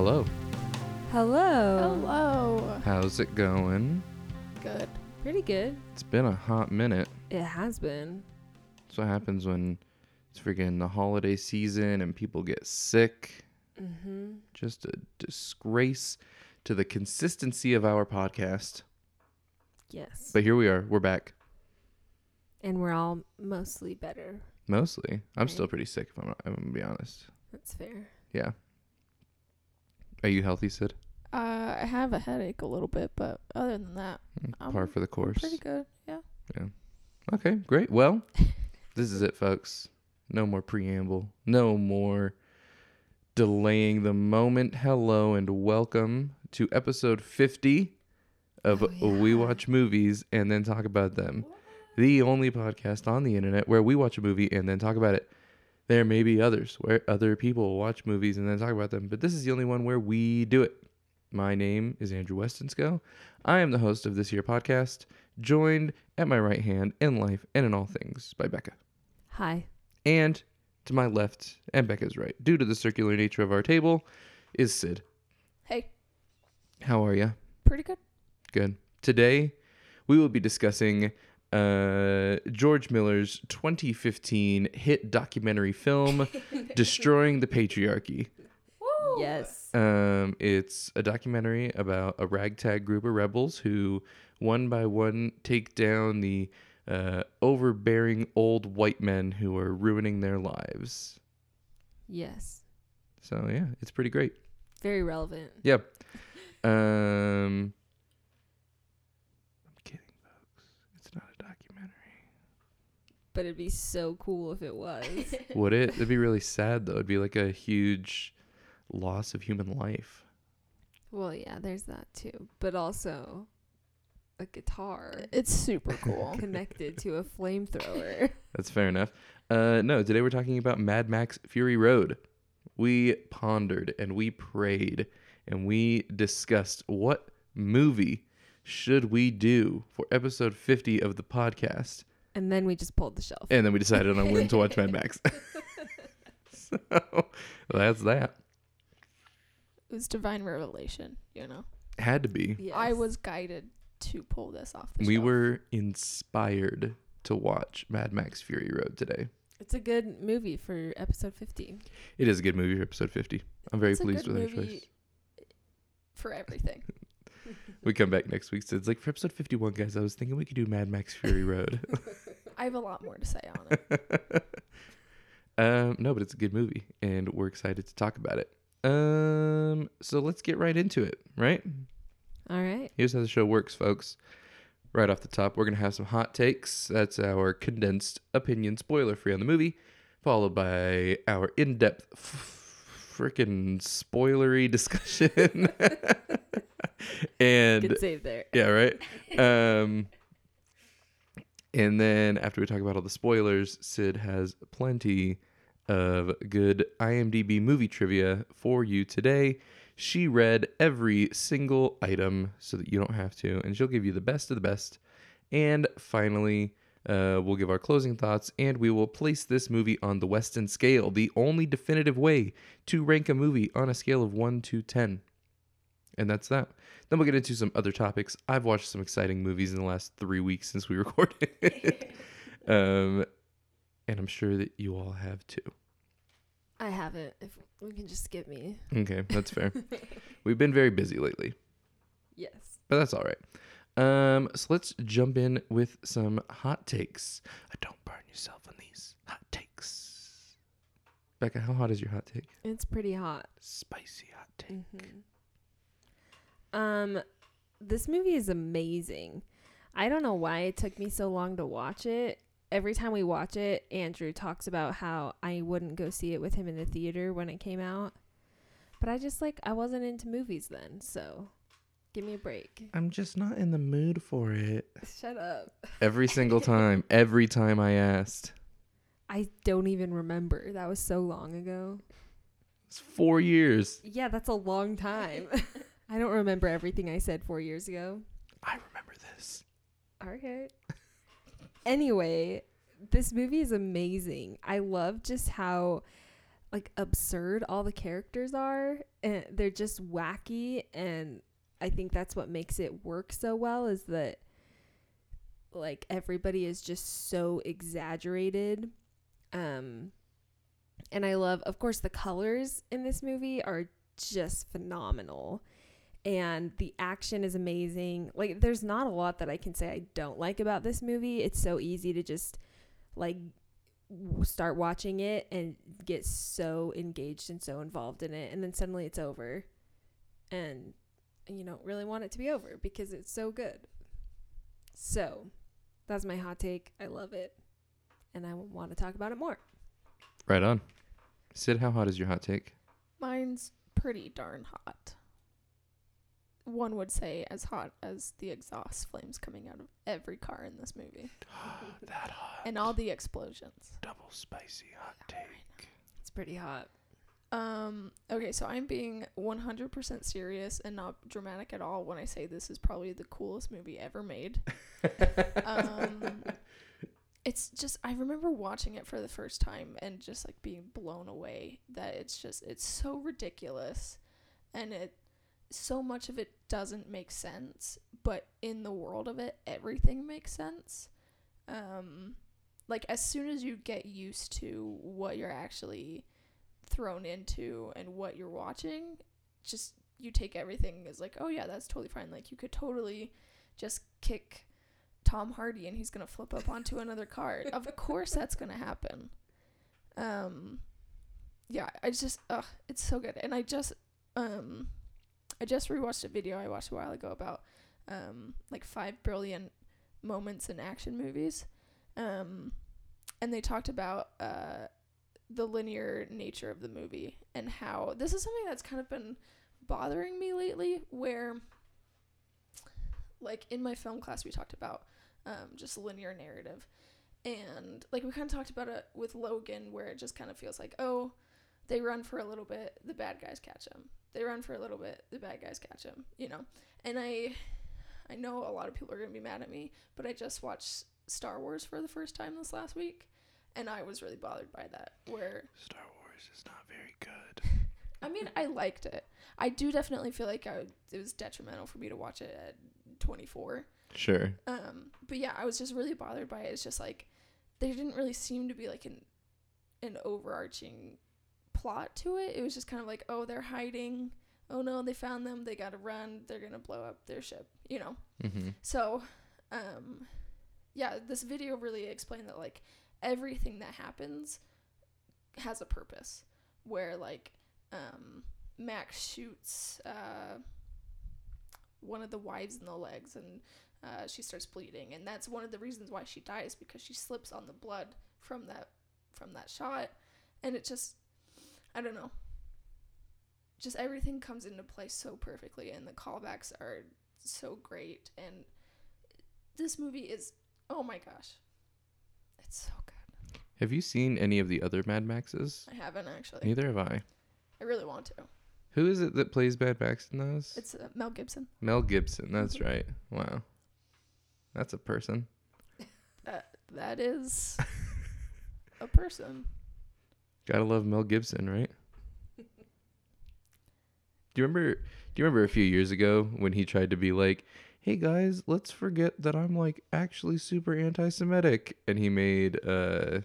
Hello. Hello. Hello. How's it going? Good. Pretty good. It's been a hot minute. It has been. That's what happens when it's freaking the holiday season and people get sick. Mm-hmm. Just a disgrace to the consistency of our podcast. Yes. But here we are. We're back. and we're all mostly better. Mostly. I'm still pretty sick if I'm, not, I'm gonna be honest. That's fair. Yeah. Are you healthy, Sid? Uh, I have a headache a little bit, but other than that, Mm, I'm Par for the course. pretty good. Yeah. Yeah. Okay, great. Well, this is it, folks. No more preamble. No more delaying the moment. Hello and welcome to episode 50 of Oh, We. Watch Movies and Then Talk About Them. The only podcast on the internet where we watch a movie and then talk about it. There may be others where other people watch movies and then talk about them, but this is the only one where we do it. My name is Andrew Westonsko. I am the host of this here podcast, joined at my right hand in life and in all things by Becca. Hi. And to my left and Becca's right, due to the circular nature of our table, is Sid. Hey, How are you? pretty good. Good. Today, we will be discussing uh, George Miller's 2015 hit documentary film, Destroying the Patriarchy. Yes. Um, it's a documentary about a ragtag group of rebels who, one by one, take down the uh, overbearing old white men who are ruining their lives. Yes. So, yeah, it's pretty great. Very relevant. Yep. Um, I'm kidding, folks. It's not a documentary. But it'd be so cool if it was. Would it? It'd be really sad, though. It'd be like a huge loss of human life. well, yeah, there's that too. But also a guitar It's super cool. connected to a flamethrower. That's fair enough. Uh, no, today we're talking about Mad Max Fury Road. We pondered and we prayed and we discussed what movie should we do for episode 50 of the podcast. And then we just pulled the shelf. And then we decided on when to watch Mad Max. so that's that. it was divine revelation. You know, Had to be. Yes. I was guided to pull this off the We shelf. were inspired to watch Mad Max Fury Road today. It's a good movie for episode 50. It is a good movie for episode 50. I'm very It's a pleased good with our choice. for everything. We come back next week. So it's like for episode 51, guys, I was thinking we could do Mad Max Fury Road. I have a lot more to say on it. um, no, but it's a good movie, and we're excited to talk about it. Um, so let's get right into it, right? All right. Here's how the show works, folks. Right off the top, we're going to have some hot takes. That's our condensed opinion, spoiler free on the movie, followed by our in depth, f- freaking spoilery discussion. and Good save there. yeah, right. Um, and then after we talk about all the spoilers, Sid has plenty of good IMDb movie trivia for you today. She read every single item so that you don't have to, and she'll give you the best of the best. And finally, uh, we'll give our closing thoughts, and we will place this movie on the Weston scale, the only definitive way to rank a movie on a scale of 1 to 10. And that's that. Then we'll get into some other topics. I've watched some exciting movies in the last three weeks since we recorded. um, and I'm sure that you all have too. I haven't. If we can just skip me. Okay, that's fair. We've been very busy lately, Yes. but that's all right. Um, so let's jump in with some hot takes. Uh, Don't burn yourself on these hot takes. Becca, how hot is your hot take? It's pretty hot. Spicy hot take. hmm Um, this movie is amazing. I don't know why it took me so long to watch it. Every time we watch it, Andrew talks about how I wouldn't go see it with him in the theater when it came out. But I just like I wasn't into movies then, so give me a break. I'm just not in the mood for it. Shut up. Every single time, every time I asked. I don't even remember. That was so long ago. It's four years. Yeah, that's a long time. I don't remember everything I said 4 years ago. I remember this. Okay. anyway, this movie is amazing. I love just how like absurd all the characters are and they're just wacky and I think that's what makes it work so well is that like everybody is just so exaggerated um and I love of course the colors in this movie are just phenomenal and the action is amazing. Like there's not a lot that I can say I don't like about this movie. It's so easy to just like start watching it and get so engaged and so involved in it and then suddenly it's over and you don't really want it to be over because it's so good so that's my hot take i love it and i want to talk about it more Right on. Sid, how hot is your hot take? Mine's pretty darn hot. One would say as hot as the exhaust flames coming out of every car in this movie that hot. and all the explosions. double spicy hot take. it's pretty hot Um, okay, so I'm being 100% serious and not dramatic at all when I say this is probably the coolest movie ever made. um, it's just, I remember watching it for the first time and just like being blown away that it's just, it's so ridiculous and it, so much of it doesn't make sense, but in the world of it, everything makes sense. Um, like as soon as you get used to what you're actually thrown into and what you're watching, just you take everything as like, oh yeah, that's totally fine. Like you could totally just kick Tom Hardy and he's gonna flip up onto another car. of course that's gonna happen. Um yeah, I just ugh, it's so good. And I just um I just rewatched a video I watched a while ago about um like five brilliant moments in action movies. Um and they talked about uh the linear nature of the movie and how this is something that's kind of been bothering me lately where like in my film class we talked about um, just linear narrative. And like we kind of talked about it with logan where it just kind of feels like oh they run for a little bit the bad guys catch them they run for a little bit the bad guys catch them you know? And i i know a lot of people are going to be mad at me but i just watched star wars for the first time this last week and I was really bothered by that. Where Star Wars is not very good. I mean, I liked it. I do definitely feel like I, it was detrimental for me to watch it at 24. Sure. Um, but yeah, I was just really bothered by it. It's just like there didn't really seem to be like an an overarching plot to it. It was just kind of like, oh, they're hiding. Oh no, they found them. They gotta run. They're gonna blow up their ship. You know. Mm-hmm. So, um, yeah, this video really explained that like everything that happens has a purpose. Where like, um, Max shoots uh, one of the wives in the legs and uh, she starts bleeding, and that's one of the reasons why she dies because she slips on the blood from that from that shot, and it just I don't know. Just everything comes into place so perfectly, and the callbacks are so great, and this movie is oh my gosh, it's so good. Have you seen any of the other Mad Maxes? I haven't actually. Neither have I. I really want to. Who is it that plays Mad Max in those? It's uh, Mel Gibson. Mel Gibson. That's Mhm. right. Wow. That's a person. That that is a person. Gotta love Mel Gibson, right? do you remember? Do you remember a few years ago when he tried to be like, "Hey guys, let's forget that I'm like actually super anti-Semitic," and he made uh,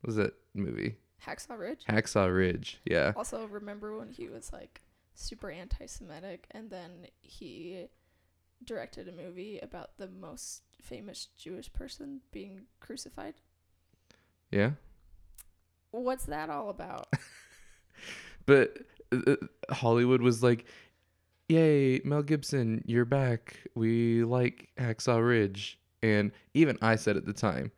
what was that movie? Hacksaw Ridge. Hacksaw Ridge. Yeah. Also, remember when he was like super anti-Semitic, and then he directed a movie about the most famous Jewish person being crucified. Yeah. What's that all about? But uh, uh, Hollywood was like, "Yay, Mel Gibson, you're back. We like Hacksaw Ridge." And even I said at the time,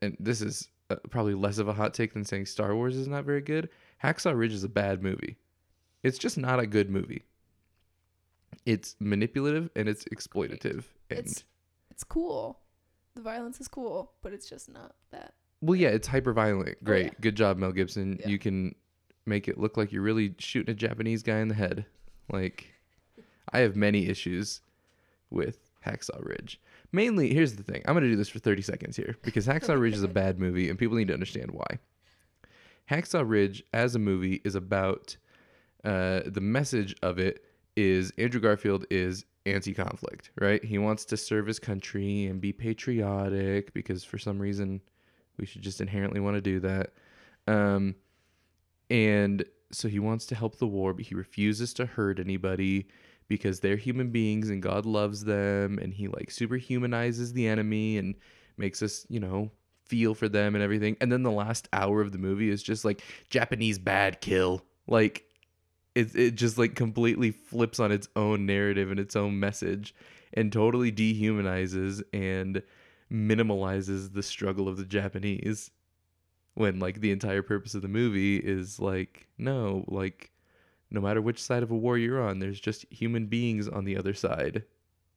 and this is uh, probably less of a hot take than saying Star Wars is not very good. Hacksaw Ridge is a bad movie. It's just not a good movie. It's manipulative and it's exploitative. And It's it's cool. The violence is cool, but it's just not that. well, yeah, it's hyper violent. Great, yeah. good job, Mel Gibson. Yeah. You can make it look like you're really shooting a Japanese guy in the head. Like, I have many issues with Hacksaw Ridge. Mainly, here's the thing. I'm going to do this for 30 seconds here because Hacksaw Ridge is a bad movie and people need to understand why. Hacksaw Ridge as a movie is about uh, the message of it is Andrew Garfield is anti-conflict, right? He wants to serve his country and be patriotic because for some reason we should just inherently want to do that. Um, and so he wants to help the war, but he refuses to hurt anybody because they're human beings and God loves them and he like superhumanizes the enemy and makes us, you know, feel for them and everything. And then the last hour of the movie is just like Japanese bad kill. Like it it just like completely flips on its own narrative and its own message and totally dehumanizes and minimalizes the struggle of the Japanese when like the entire purpose of the movie is like no, like no matter which side of a war you're on, there's just human beings on the other side.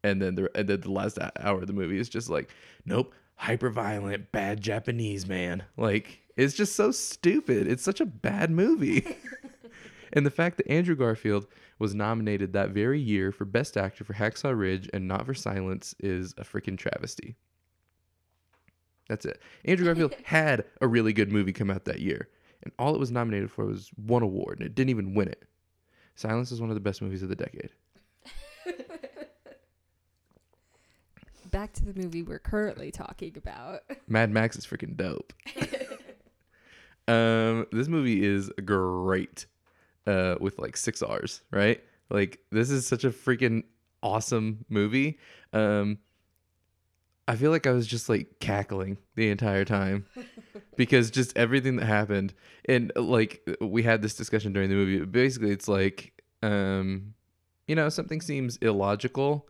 And then the and then the last hour of the movie is just like, nope, hyper violent, bad Japanese man. Like it's just so stupid. It's such a bad movie. and the fact that Andrew Garfield was nominated that very year for Best Actor for Hacksaw Ridge and not for Silence is a freaking travesty. That's it. Andrew Garfield had a really good movie come out that year, and all it was nominated for was one award, and it didn't even win it. Silence is one of the best movies of the decade. Back to the movie we're currently talking about. Mad Max is freaking dope. um, this movie is great, uh, with like six R's, right? Like this is such a freaking awesome movie. Um, I feel like I was just like cackling the entire time because just everything that happened, and like we had this discussion during the movie. Basically, it's like, um, you know, something seems illogical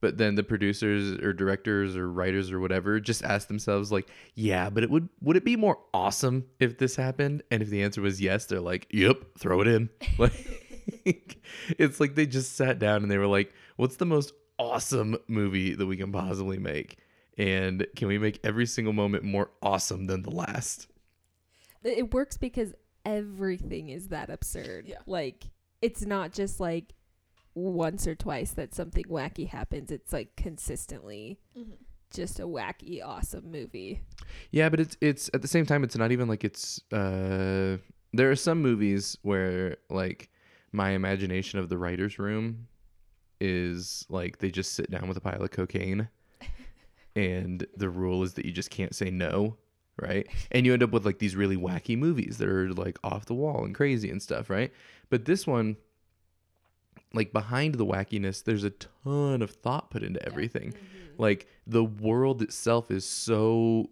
but then the producers or directors or writers or whatever just ask themselves like yeah but it would would it be more awesome if this happened and if the answer was yes they're like yep throw it in like it's like they just sat down and they were like what's the most awesome movie that we can possibly make and can we make every single moment more awesome than the last It works because everything is that absurd. Yeah. Like it's not just like once or twice that something wacky happens. It's like consistently Mm-hmm. just a wacky, awesome movie. Yeah, but it's it's at the same time it's not even like it's uh there are some movies where like my imagination of the writer's room is like they just sit down with a pile of cocaine and the rule is that you just can't say no, right? And you end up with like these really wacky movies that are like off the wall and crazy and stuff, right? But this one like behind the wackiness there's a ton of thought put into everything. Mm-hmm. Like the world itself is so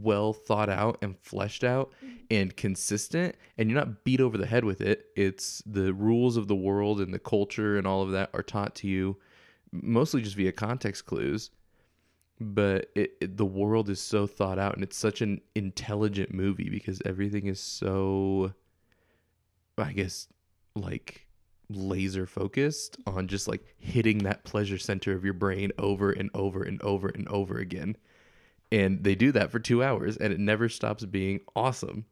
well thought out and fleshed out mm-hmm. and consistent and you're not beat over the head with it. It's the rules of the world and the culture and all of that are taught to you mostly just via context clues but it, it the world is so thought out and it's such an intelligent movie because everything is so i guess like laser focused on just like hitting that pleasure center of your brain over and over and over and over again. And they do that for two hours and it never stops being awesome.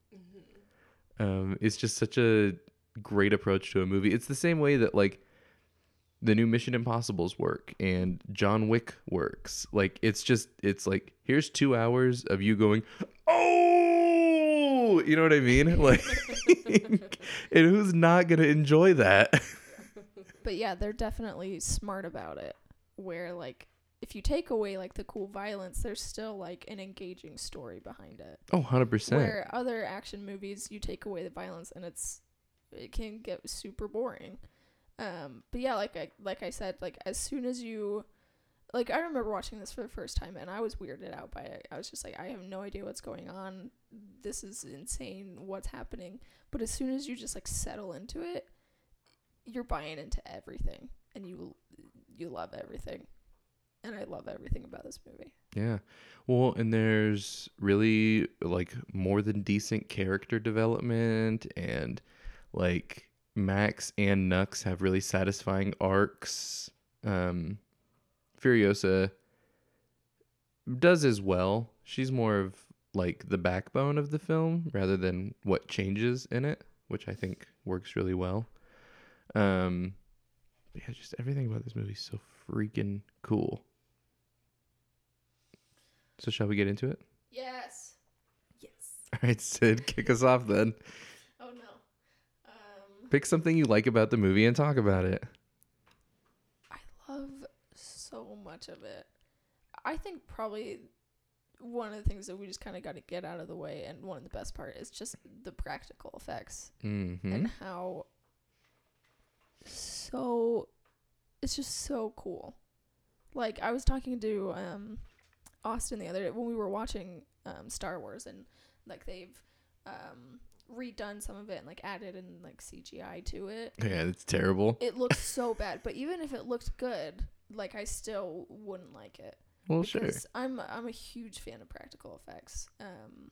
Um, it's just such a great approach to a movie. It's the same way that like the new Mission Impossibles work and John Wick works. Like it's just it's like here's two hours of you going, oh, you know what I mean? Like, and who's not gonna enjoy that? But yeah, they're definitely smart about it. Where like if you take away like the cool violence, there's still like an engaging story behind it. Oh, 100%. Where other action movies, you take away the violence and it's it can get super boring. Um, but yeah, like I like I said, like as soon as you like I remember watching this for the first time and I was weirded out by it. I was just like, I have no idea what's going on. This is insane. What's happening? But as soon as you just like settle into it, you're buying into everything and you you love everything. And I love everything about this movie. Yeah. Well, and there's really like more than decent character development and like Max and Nux have really satisfying arcs. Um Furiosa does as well. She's more of like the backbone of the film rather than what changes in it, which I think works really well. Um yeah, just everything about this movie is so freaking cool. So shall we get into it? Yes. Yes. All right, Sid, kick us off then. Pick something you like about the movie and talk about it. I love so much of it. I think probably one of the things that we just kind of got to get out of the way, and one of the best part is just the practical effects Mm-hmm. and how so it's just so cool. Like I was talking to um Austin the other day when we were watching um Star Wars and like they've um redone some of it and like added in like CGI to it. Yeah, it's terrible. It looks so bad, but even if it looked good, like I still wouldn't like it Well, sure. I'm I'm a huge fan of practical effects. Um,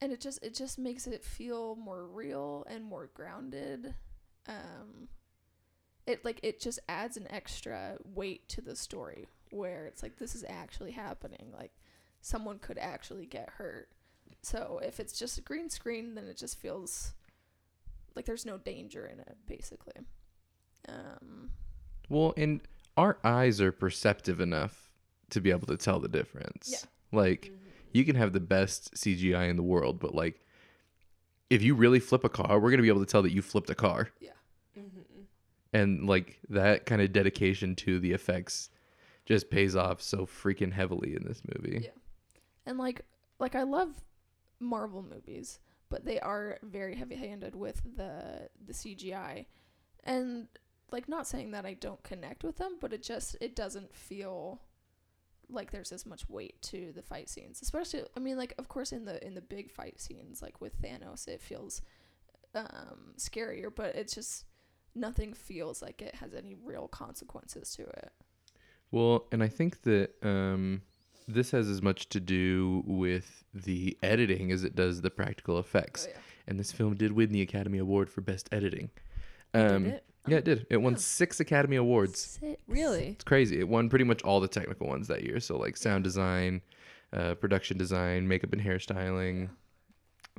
and it just it just makes it feel more real and more grounded. Um, it like it just adds an extra weight to the story where it's like this is actually happening. Like someone could actually get hurt. So if it's just a green screen, then it just feels like there's no danger in it, basically. Um, Well, and our eyes are perceptive enough to be able to tell the difference. Yeah. Like, you can have the best CGI in the world, but like, if you really flip a car, we're gonna be able to tell that you flipped a car. Mm-hmm. And like that kind of dedication to the effects just pays off so freaking heavily in this movie. Yeah. and like like I love Marvel movies, but they are very heavy-handed with the the CGI, and like not saying that I don't connect with them, but it just it doesn't feel like there's as much weight to the fight scenes. Especially, I mean, like of course in the in the big fight scenes, like with Thanos, it feels um scarier, but it's just nothing feels like it has any real consequences to it. Well, and I think that um, this has as much to do with the editing as it does the practical effects. Oh, yeah. And this film did win the Academy Award for Best Editing. Um, Did it? Yeah, it did. It won Oh. six Academy Awards. Six. Really? It's crazy. It won pretty much all the technical ones that year. So like sound design, uh, production design, makeup and hairstyling.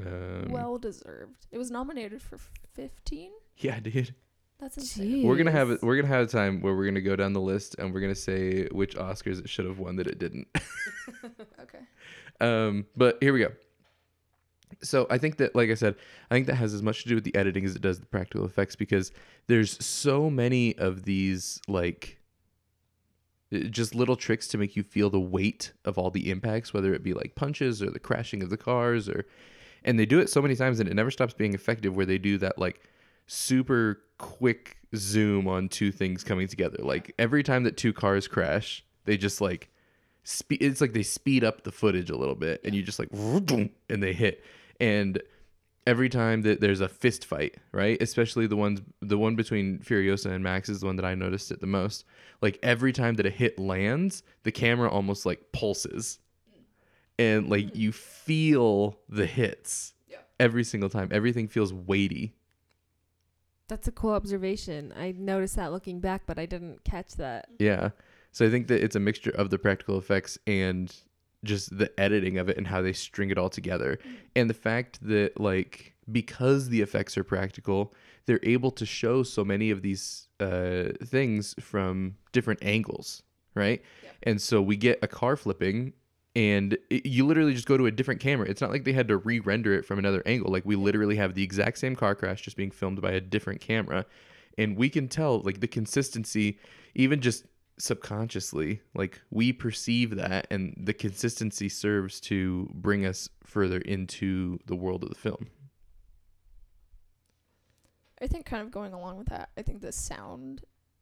Um, well deserved. It was nominated for 15. yeah, dude. That's insane. We're gonna have Jeez. it. We're gonna have a time where we're gonna go down the list and we're gonna say which Oscars it should have won that it didn't. Okay. Um, but here we go. So I think that, like I said, I think that has as much to do with the editing as it does the practical effects because there's so many of these like uh, just little tricks to make you feel the weight of all the impacts, whether it be like punches or the crashing of the cars, or and they do it so many times and it never stops being effective. Where they do that like super quick zoom on two things coming together. Like every time that two cars crash, they just like speed it's like they speed up the footage a little bit and you just like and they hit. And every time that there's a fist fight right? Especially the ones the one between furiosa and max is the one that i noticed it the most. Like every time that a hit lands the camera almost like pulses. And like hmm. you feel the hits Yeah. every single time. Everything feels weighty That's a cool observation. I noticed that looking back, but I didn't catch that. Yeah. So I think that it's a mixture of the practical effects and just the editing of it and how they string it all together. And the fact that like because the effects are practical, they're able to show so many of these uh, things from different angles, right? Yeah. And so we get a car flipping and it, you literally just go to a different camera. It's not like they had to re-render it from another angle. Like we literally have the exact same car crash just being filmed by a different camera and we can tell like the consistency even just subconsciously like we perceive that and the consistency serves to bring us further into the world of the film I think kind of going along with that, I think the sound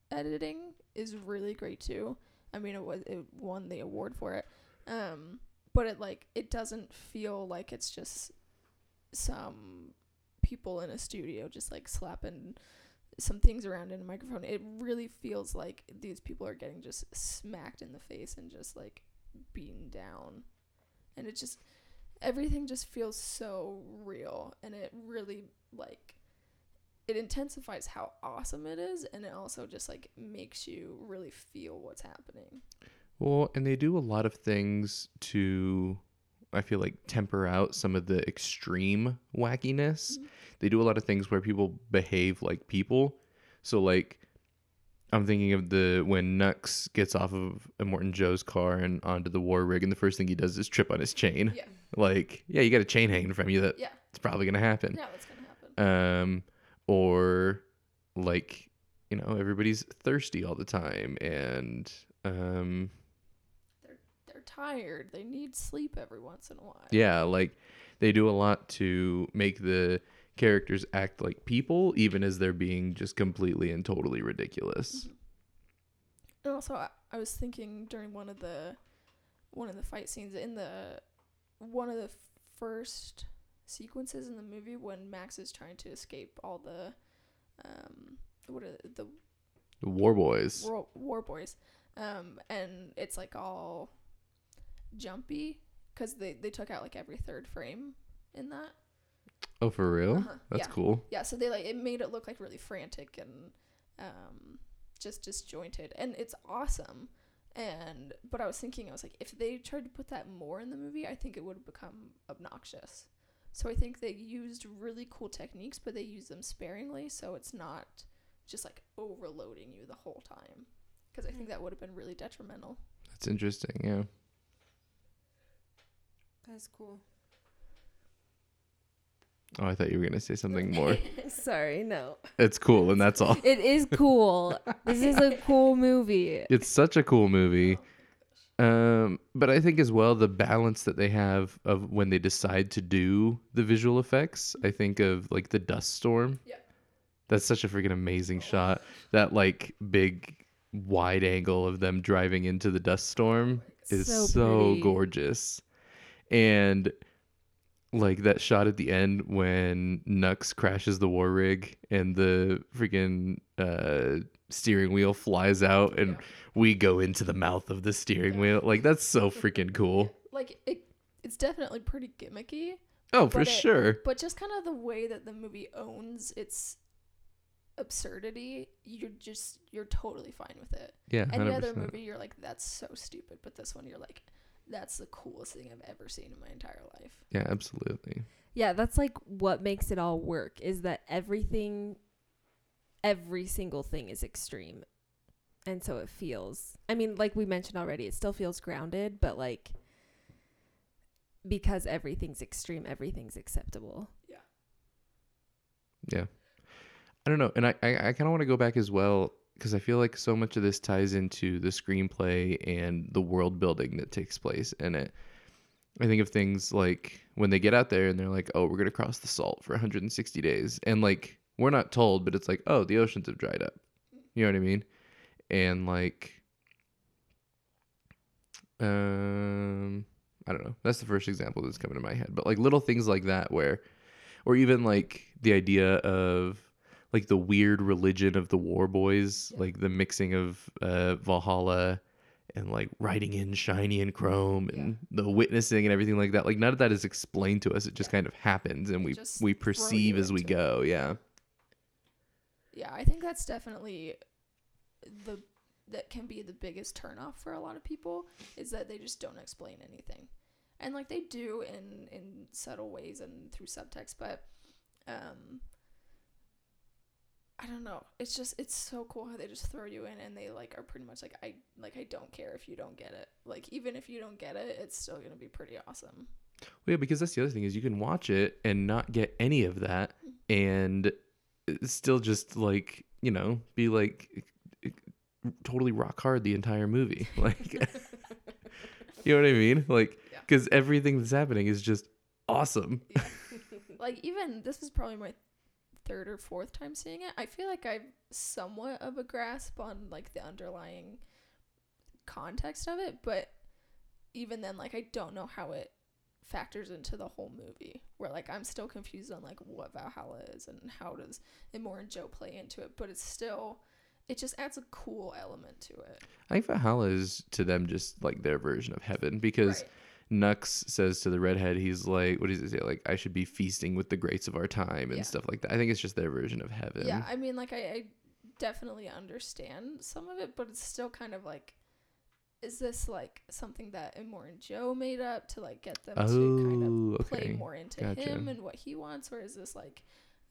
editing is really great too. I mean, it was it won the award for it, um, but it like it doesn't feel like it's just some people in a studio just like slapping some things around in a microphone. It really feels like these people are getting just smacked in the face and just like beaten down, and it just everything just feels so real, and it really like it intensifies how awesome it is. And it also just like makes you really feel what's happening well and they do a lot of things to i feel like temper out some of the extreme wackiness Mhm. they do a lot of things where people behave like people so like I'm thinking of the when Nux gets off of Immortan Joe's car and onto the war rig, and the first thing he does is trip on his chain. Yeah. Like, yeah, you got a chain hanging from you. That Yeah. it's probably gonna happen. Yeah, that's gonna happen. Um, or like, you know, everybody's thirsty all the time, and um, tired. They need sleep every once in a while. yeah, like they do a lot to make the characters act like people, even as they're being just completely and totally ridiculous. And also, I, I was thinking during one of the one of the fight scenes in the one of the first sequences in the movie when Max is trying to escape all the um what are the The War Boys. war, war boys um and it's like all jumpy because they they took out like every third frame in that Oh, for real? Uh-huh, That's yeah. cool. yeah so they like it made it look like really frantic and um just disjointed and it's awesome and but i was thinking i was like if they tried to put that more in the movie i think it would have become obnoxious so i think they used really cool techniques but they use them sparingly so it's not just like overloading you the whole time because i think that would have been really detrimental That's interesting. Yeah. That's cool. Oh, I thought you were gonna say something more. Sorry, no. it's cool, and that's all. It is cool. this is a cool movie. It's such a cool movie. Um, but I think as well the balance that they have of when they decide to do the visual effects. I think of like the dust storm. Yeah. That's such a freaking amazing shot. That like big wide angle of them driving into the dust storm is So so, gorgeous. And like that shot at the end when Nux crashes the war rig and the freaking uh, steering wheel flies out and we go into the mouth of the steering wheel. Like that's so freaking cool. like it it's definitely pretty gimmicky Oh, for it- sure. but just kind of the way that the movie owns its absurdity you're just you're totally fine with it Yeah, any hundred other movie you're like that's so stupid but this one you're like that's the coolest thing i've ever seen in my entire life Yeah, absolutely. Yeah, that's like what makes it all work is that everything every single thing is extreme. And so it feels I mean, like we mentioned already, it still feels grounded, but like because everything's extreme, everything's acceptable. Yeah. Yeah. I don't know. And I, I, I kind of want to go back as well because I feel like so much of this ties into the screenplay and the world building that takes place in it. I think of things like when they get out there and they're like, oh, we're going to cross the salt for 160 days. And like, we're not told, but it's like, oh, the oceans have dried up. You know what I mean? And like, um, I don't know. That's the first example that's coming to my head. But like little things like that where, or even like the idea of like the weird religion of the war boys, like the mixing of uh, Valhalla and like writing in shiny and chrome and the witnessing and everything like that. Like none of that is explained to us. It just kind of happens and we we perceive as we into it. go. Yeah. yeah i think that's definitely the that can be the biggest turnoff for a lot of people is that they just don't explain anything and like they do in in subtle ways and through subtext but um I don't know. It's just it's so cool how they just throw you in and they like are pretty much like I like I don't care if you don't get it. Like even if you don't get it, it's still gonna be pretty awesome. Well, yeah, because that's the other thing is you can watch it and not get any of that, mm-hmm. and still just like you know be like totally rock hard the entire movie. Like, you know what I mean? Like, Yeah. because everything that's happening is just awesome. Like even this was probably my third or fourth time seeing it. I feel like I've somewhat of a grasp on like the underlying context of it, but even then like I don't know how it factors into the whole movie. Where like I'm still confused on like what Valhalla is and how does Immortan Joe play into it, but it's still it just adds a cool element to it. I think Valhalla is to them just like their version of heaven because Right. Nux says to the redhead, he's like, what does he say? Like, I should be feasting with the greats of our time and Yeah. stuff like that. I think it's just their version of heaven. Yeah, I mean, like I, I definitely understand some of it, but it's still kind of like, is this like something that Immortan Joe made up to like get them to kind Oh, of play more into Gotcha. him and what he wants, or is this like,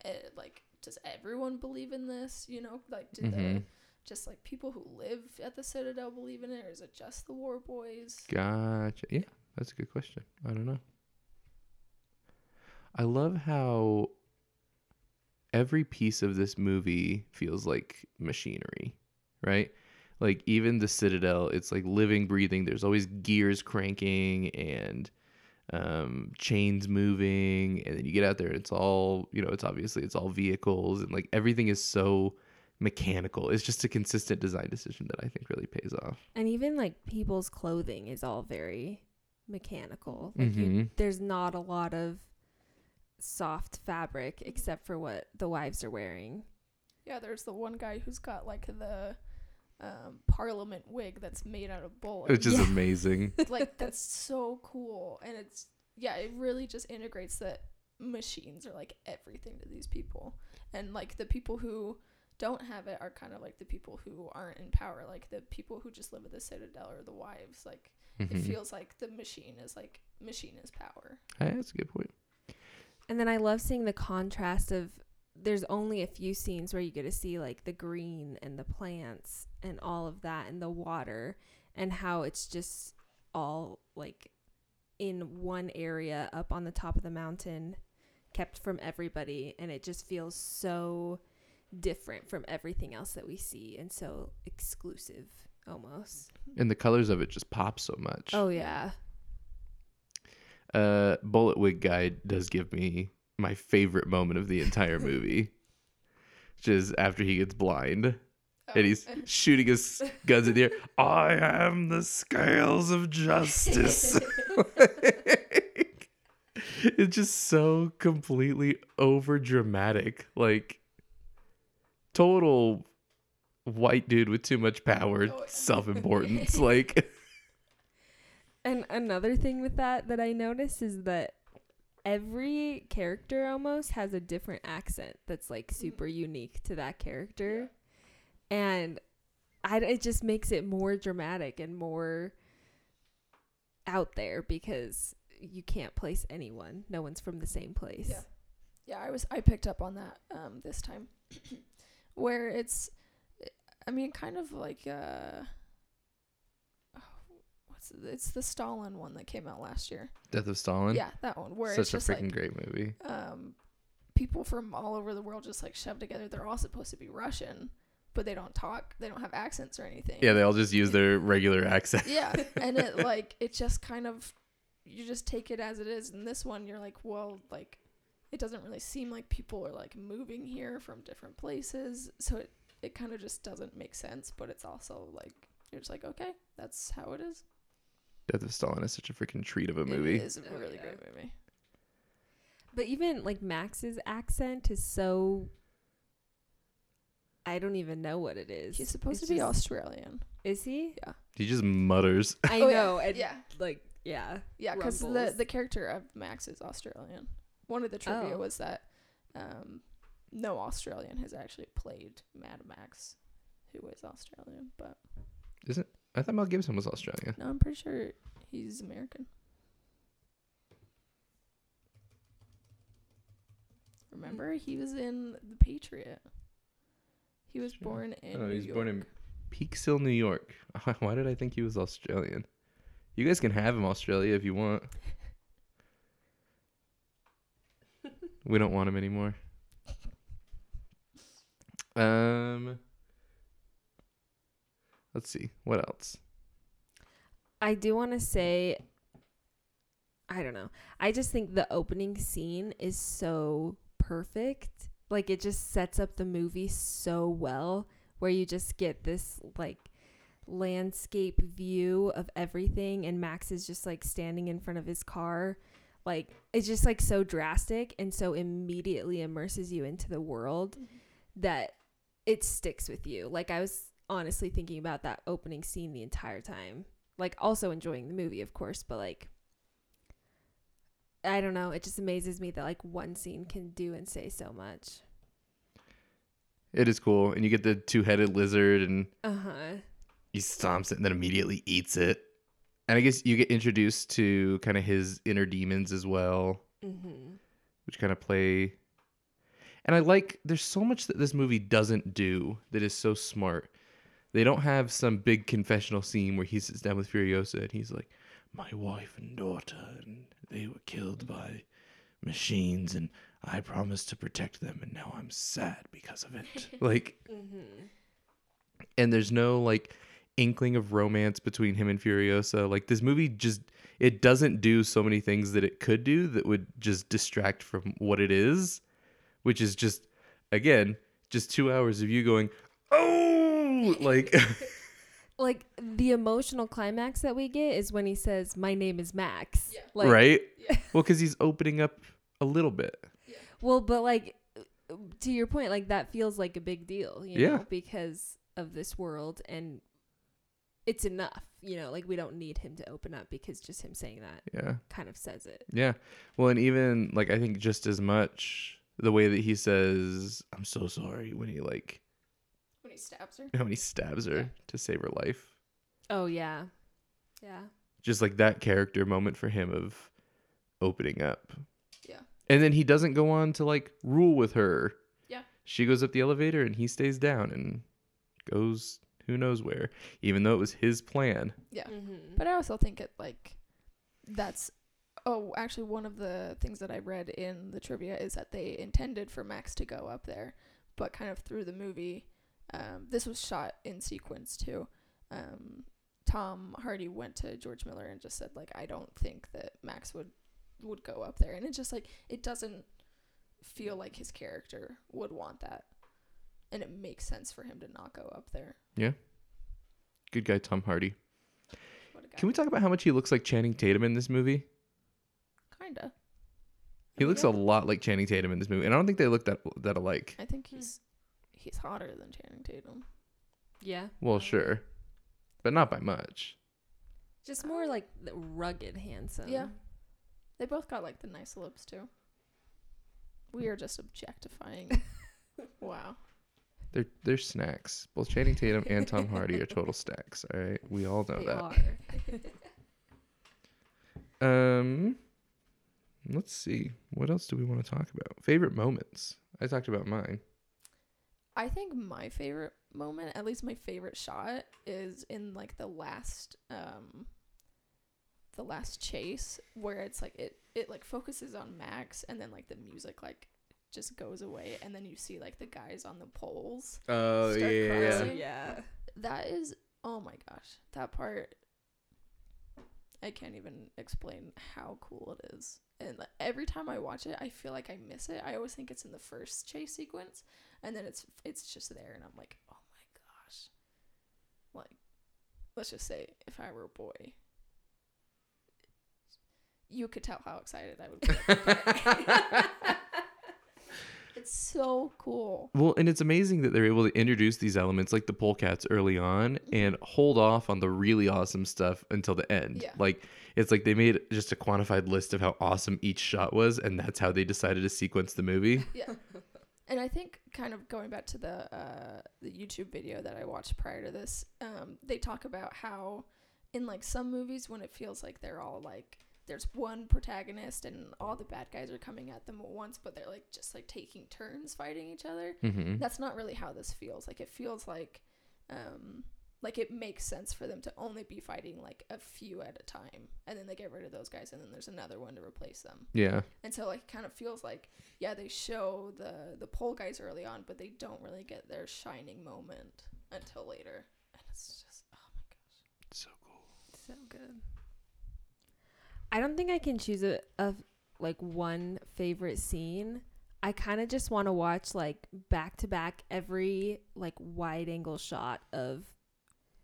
uh, like does everyone believe in this? You know, like did Mhm. the just like people who live at the Citadel believe in it, or is it just the War Boys? Gotcha. Yeah, that's a good question. I don't know. I love how every piece of this movie feels like machinery, right? Like even the Citadel, it's like living, breathing. There's always gears cranking and um, chains moving, and then you get out there, and it's all you know. It's obviously it's all vehicles, and like everything is so mechanical. It's just a consistent design decision that I think really pays off. And even like people's clothing is all very mechanical. Like you, Mhm. there's not a lot of soft fabric except for what the wives are wearing. Yeah, there's the one guy who's got like the um, Parliament wig that's made out of bullets. Which is Yeah. amazing. like that's so cool, and it's yeah, it really just integrates that machines are like everything to these people, and like the people who don't have it are kind of like the people who aren't in power, like the people who just live at the Citadel or the wives. Like it Mhm. feels like the machine is like machine is power. Hey, that's a good point. And then I love seeing the contrast of there's only a few scenes where you get to see like the green and the plants and all of that and the water and how it's just all like in one area up on the top of the mountain kept from everybody and it just feels so different from everything else that we see and so exclusive almost. And the colors of it just pop so much. Oh yeah. Uh, Bullet Wig Guy does give me my favorite moment of the entire movie, which is after he gets blind and he's shooting his guns in the air. I am the scales of justice. it's just so completely over dramatic. Like total white dude with too much power, Oh, self importance. like And another thing with that that I noticed is that every character almost has a different accent that's like super unique to that character. And I, it just makes it more dramatic and more out there because you can't place anyone. No one's from the same place. Yeah. Yeah, I was I picked up on that um this time. Where it's I mean kind of like uh oh, what's it? it's the Stalin one that came out last year. Death of Stalin. Yeah, that one where Such it's a just freaking like great movie. um people from all over the world just like shoved together. They're all supposed to be Russian, but they don't talk, they don't have accents or anything. Yeah, they all just use their regular accent. yeah and it like it just kind of you just take it as it is and this one you're like well like it doesn't really seem like people are like moving here from different places so it it kind of just doesn't make sense but it's also like you're just like okay that's how it is Death of Stalin is such a freaking treat of a movie. it is a Oh, really yeah. great movie But even like Max's accent is so. I don't even know what it is. he's supposed It's to be just- australian Is he? Yeah. He just mutters. I Oh, yeah. know. And Yeah. Like, yeah. yeah because the the character of max is australian one of the trivia Oh. was that um no australian has actually played mad max who is australian but Isn't I thought Mel Gibson was Australian. No, I'm pretty sure he's American. Remember, hmm. he was in The Patriot. He was born in. oh, New he was born in York. Peekskill, New York. Why did I think he was Australian? You guys can have him Australia if you want. we don't want him anymore. Um Let's see. What else? I do want to say, I don't know. I just think the opening scene is so perfect. Like, it just sets up the movie so well, where you just get this, like, landscape view of everything, and Max is just, like, standing in front of his car. Like, it's just, like, so drastic and so immediately immerses you into the world that it sticks with you. Like, I was honestly thinking about that opening scene the entire time like also enjoying the movie of course but like i don't know it just amazes me that like one scene can do and say so much It is cool. And you get the two headed lizard and uh-huh he stomps it and then immediately eats it. And I guess you get introduced to kind of his inner demons as well. mm-hmm. which kind of play and i like there's so much that this movie doesn't do that is so smart they don't have some big confessional scene where he sits down with Furiosa and he's like, "My wife and daughter, and they were killed by machines, and I promised to protect them, and now I'm sad because of it." like, Mm-hmm. and there's no like inkling of romance between him and Furiosa. Like this movie just it doesn't do so many things that it could do that would just distract from what it is, which is just again just two hours of you going, oh, like Like the emotional climax that we get is when he says, "My name is Max." Yeah. Like, right? Yeah. Well, because he's opening up a little bit. Well, but like to your point, like that feels like a big deal, you Yeah. know, because of this world and it's enough, you know, like we don't need him to open up because just him saying that Yeah. kind of says it. Yeah. Well, and even like I think just as much the way that he says, "I'm so sorry" when he like When he stabs her. when he stabs her Yeah. to save her life. Oh yeah. Yeah. just like that character moment for him of opening up. Yeah. And then he doesn't go on to like rule with her. Yeah. She goes up the elevator and he stays down and goes who knows where, even though it was his plan. Yeah. Mm-hmm. But I also think it like that's oh actually one of the things that I read in the trivia is that they intended for Max to go up there, but kind of through the movie, um, this was shot in sequence too. Um, Tom Hardy went to George Miller and just said like I don't think that Max would would go up there, and it just like it doesn't feel like his character would want that, and it makes sense for him to not go up there. Yeah, good guy Tom Hardy. What a guy. Can we talk about how much he looks like Channing Tatum in this movie? Kinda. He looks yeah. a lot like Channing Tatum in this movie, and I don't think they look that that alike. I think Hmm. he's he's hotter than Channing Tatum. Yeah. Well, sure, but not by much. Just more like the rugged handsome. Yeah. They both got like the nice lips too. We are just objectifying. wow. They're they're snacks. Both Channing Tatum and Tom Hardy are total stacks. All right, we all know They that. are. Um, let's see. What else do we want to talk about? Favorite moments. I talked about mine. I think my favorite moment, at least my favorite shot, is in like the last um the last chase where it's like it it like focuses on Max and then like the music like just goes away and then you see like the guys on the poles. Oh Start yeah, crossing. yeah. That is oh my gosh. That part I can't even explain how cool it is. And like, every time I watch it, I feel like I miss it. I always think it's in the first chase sequence, and then it's it's just there, and I'm like, oh my gosh. Like, let's just say if I were a boy, you could tell how excited I would be. it's so cool. Well, and it's amazing that they're able to introduce these elements like the polecats early on and mm-hmm. hold off on the really awesome stuff until the end. Yeah. Like it's like they made just a quantified list of how awesome each shot was, and that's how they decided to sequence the movie. Yeah. And I think kind of going back to the uh, the YouTube video that I watched prior to this, um, they talk about how in like some movies when it feels like they're all like there's one protagonist and all the bad guys are coming at them at once, but they're like just like taking turns fighting each other. Mm-hmm. That's not really how this feels. Like it feels like um like it makes sense for them to only be fighting like a few at a time and then they get rid of those guys and then there's another one to replace them. Yeah. And so like it kind of feels like yeah, they show the the pole guys early on, but they don't really get their shining moment until later. And it's just oh my gosh. it's So cool. So good. I don't think I can choose a, a like one favorite scene. I kind of just want to watch like back to back every like wide angle shot of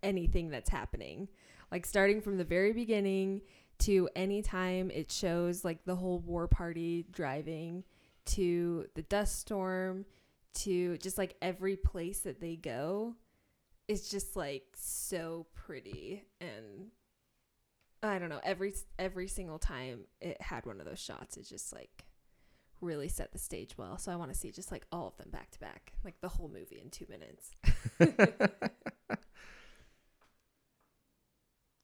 anything that's happening. Like starting from the very beginning to any time it shows like the whole war party driving to the dust storm to just like every place that they go it's just like so pretty and I don't know every every single time it had one of those shots it just like really set the stage well so I want to see just like all of them back to back like the whole movie in 2 minutes.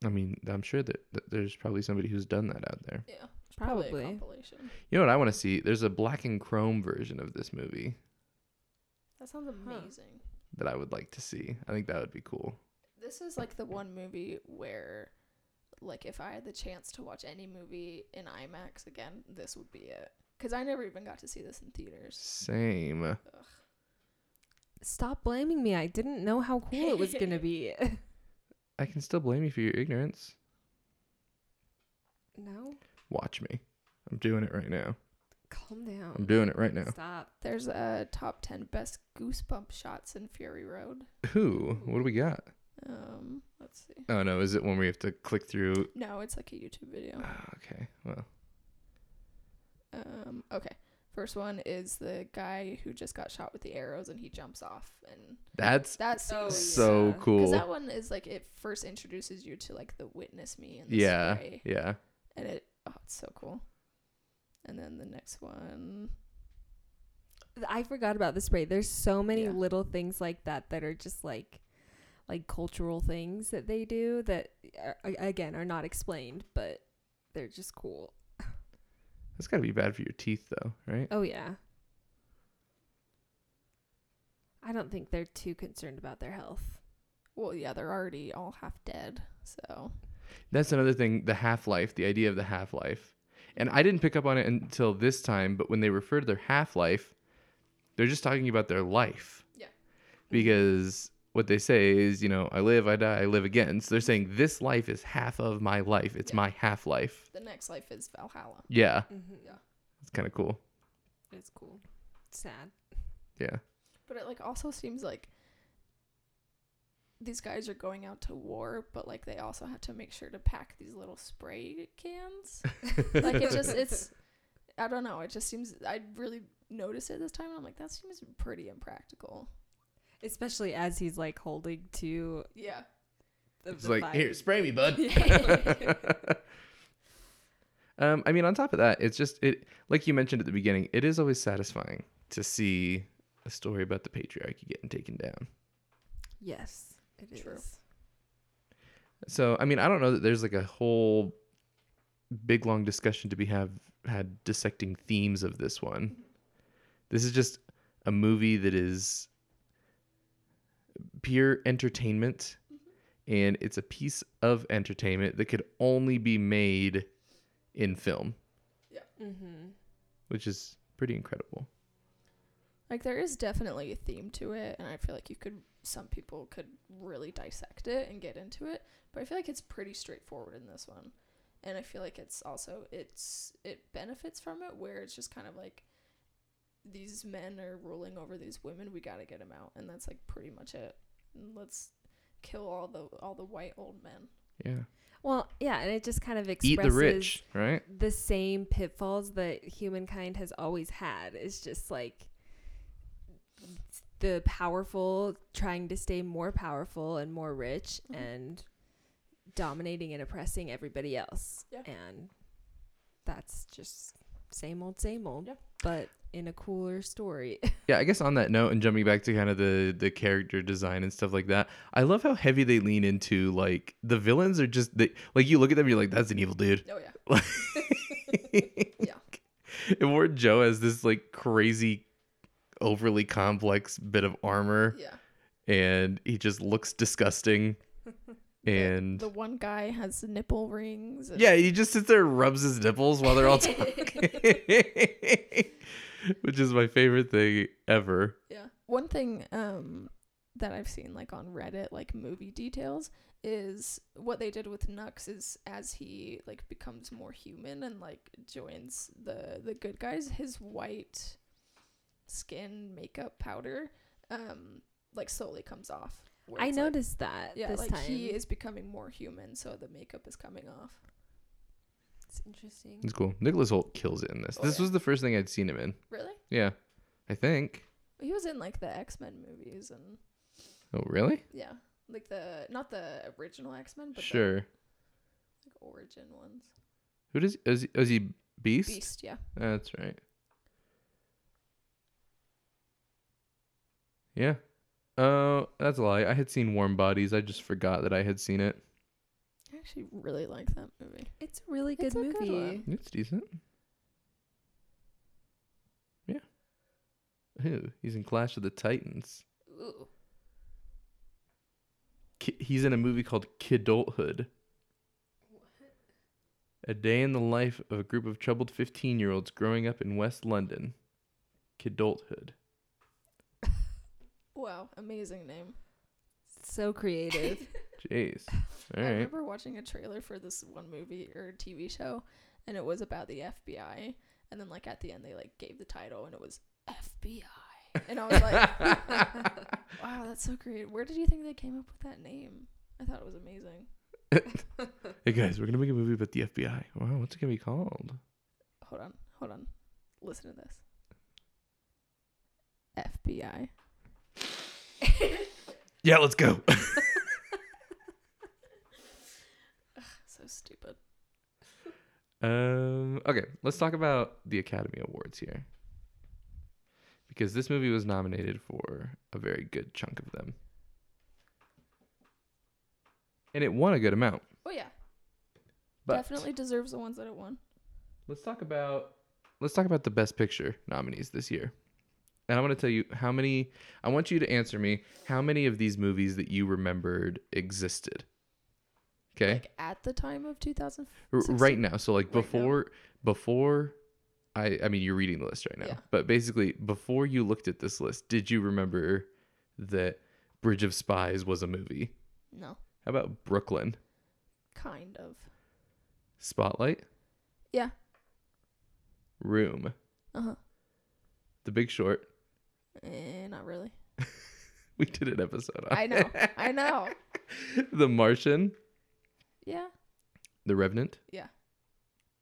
I mean, I'm sure that, that there's probably somebody who's done that out there. Yeah. It's probably, Probably. a compilation. You know what I want to see? There's a black and chrome version of this movie. That sounds amazing. that I would like to see. I think that would be cool. This is like the one movie where, like, if I had the chance to watch any movie in IMAX again, this would be it. Because I never even got to see this in theaters. Same. Ugh. Stop blaming me. I didn't know how cool it was gonna be. I can still blame you for your ignorance. no, Watch me. I'm doing it right now. calm down. I'm doing it right now. Stop. There's a top 10 best goosebump shots in Fury Road. Who? What do we got? Um, let's see. Oh no, is it when we have to click through? No, it's like a YouTube video. Oh, okay. Well, Um, okay. First one is the guy who just got shot with the arrows and he jumps off and that's that's scene Oh, so yeah. Because cool. that one is like it first introduces you to like the witness me and the yeah, spray, yeah. and it oh it's so cool. And then the next one, I forgot about the spray. There's so many Yeah. little things like that that are just like like cultural things that they do that uh, are, again are not explained, but they're just cool. That's got to be bad for your teeth, though, right? Oh yeah. I don't think they're too concerned about their health. well yeah they're already all half dead, so That's another thing. The half life, the idea of the half life, and I didn't pick up on it until this time. But when they refer to their half life, they're just talking about their life. Yeah. Because what they say is, you know, I live, I die, I live again. So they're saying this life is half of my life. It's Yeah. my half life. the next life is Valhalla. Yeah, Mm-hmm. Yeah. it's kind of cool. It's cool. It's Sad. Yeah. But it like also seems like these guys are going out to war, but like they also have to make sure to pack these little spray cans. like it just it's I don't know, it just seems I really noticed it this time and I'm like that seems pretty impractical. Especially as he's like holding to Yeah. the, It's the like, fire. here, spray me, bud. um, I mean, on top of that, it's just it like you mentioned at the beginning, it is always satisfying to see a story about the patriarchy getting taken down. Yes, it is. True. So, I mean, I don't know that there's like a whole big long discussion to be have had dissecting themes of this one. This is just a movie that is pure entertainment and it's a piece of entertainment that could only be made in film, Mm-hmm. which is pretty incredible. Like there is definitely a theme to it and I feel like you could some people could really dissect it and get into it, but I feel like it's pretty straightforward in this one. And I feel like it's also it's it benefits from it where it's just kind of like these men are ruling over these women, we got to get them out and that's like pretty much it. Let's kill all the all the white old men. Yeah. Well, yeah, and it just kind of expresses Eat the rich, right? the same pitfalls that humankind has always had. It's just like the powerful trying to stay more powerful and more rich Mhm. and dominating and oppressing everybody else. Yeah. And that's just same old, same old, Yeah. but in a cooler story. Yeah, I guess on that note, and jumping back to kind of the the character design and stuff like that, I love how heavy they lean into like the villains are just they like you look at them, you're like, that's an evil dude. Oh yeah. Yeah. And Ward Joe has this like crazy, overly complex bit of armor, Yeah. and he just looks disgusting. And the one guy has nipple rings. and- yeah, he just sits there and rubs his nipples while they're all talking, which is my favorite thing ever. Yeah. One thing um that I've seen like on Reddit, like movie details, is what they did with Nux is as he like becomes more human and like joins the the good guys, his white skin makeup powder um like slowly comes off. I it's, like- noticed that yeah, this like time. he is becoming more human, so the makeup is coming off. It's interesting. It's cool. Nicholas Hoult kills it in this. Oh, this yeah. was the first thing I'd seen him in. Really? Yeah, I think. He was in like the X Men movies and Oh, really? yeah, like the not the original X Men, but Sure. the like, origin ones. Who does is is he Beast? Beast, yeah. That's right. Yeah. Oh, that's a lie. I had seen Warm Bodies. I just forgot that I had seen it. I actually really like that movie. It's a really It's good a good movie. one. It's decent. Yeah. Who? He's in Clash of the Titans. Ooh. Ki- he's in a movie called Kidulthood. A day in the life of a group of troubled 15 year olds growing up in West London. Kidulthood. Wow, amazing name. So creative. Jeez. All I right. remember watching a trailer for this one movie or TV show, and it was about the FBI. And then, like at the end, they like gave the title, and it was FBI. And I was like, "Wow, that's so creative. Where did you think they came up with that name? I thought it was amazing." Hey guys, we're gonna make a movie about the FBI. Wow, what's it gonna be called? Hold on, hold on. Listen to this. FBI. Yeah, let's go. So stupid. um. Okay, let's talk about the Academy Awards here, because this movie was nominated for a very good chunk of them, and it won a good amount. Oh yeah, But definitely deserves the ones that it won. Let's talk about let's talk about the best picture nominees this year. And I'm going to tell you how many I want you to answer me how many of these movies that you remembered existed. Okay? Like at the time of 2000. Right now. So like Right now. before before I I mean you're reading the list right now. Yeah. But basically before you looked at this list, did you remember that Bridge of Spies was a movie? No, How about Brooklyn? kind of. Spotlight? Yeah. Room? Uh huh. The Big Short? Eh, not really. We did an episode on I know. I know. The Martian, Yeah. The Revenant. Yeah.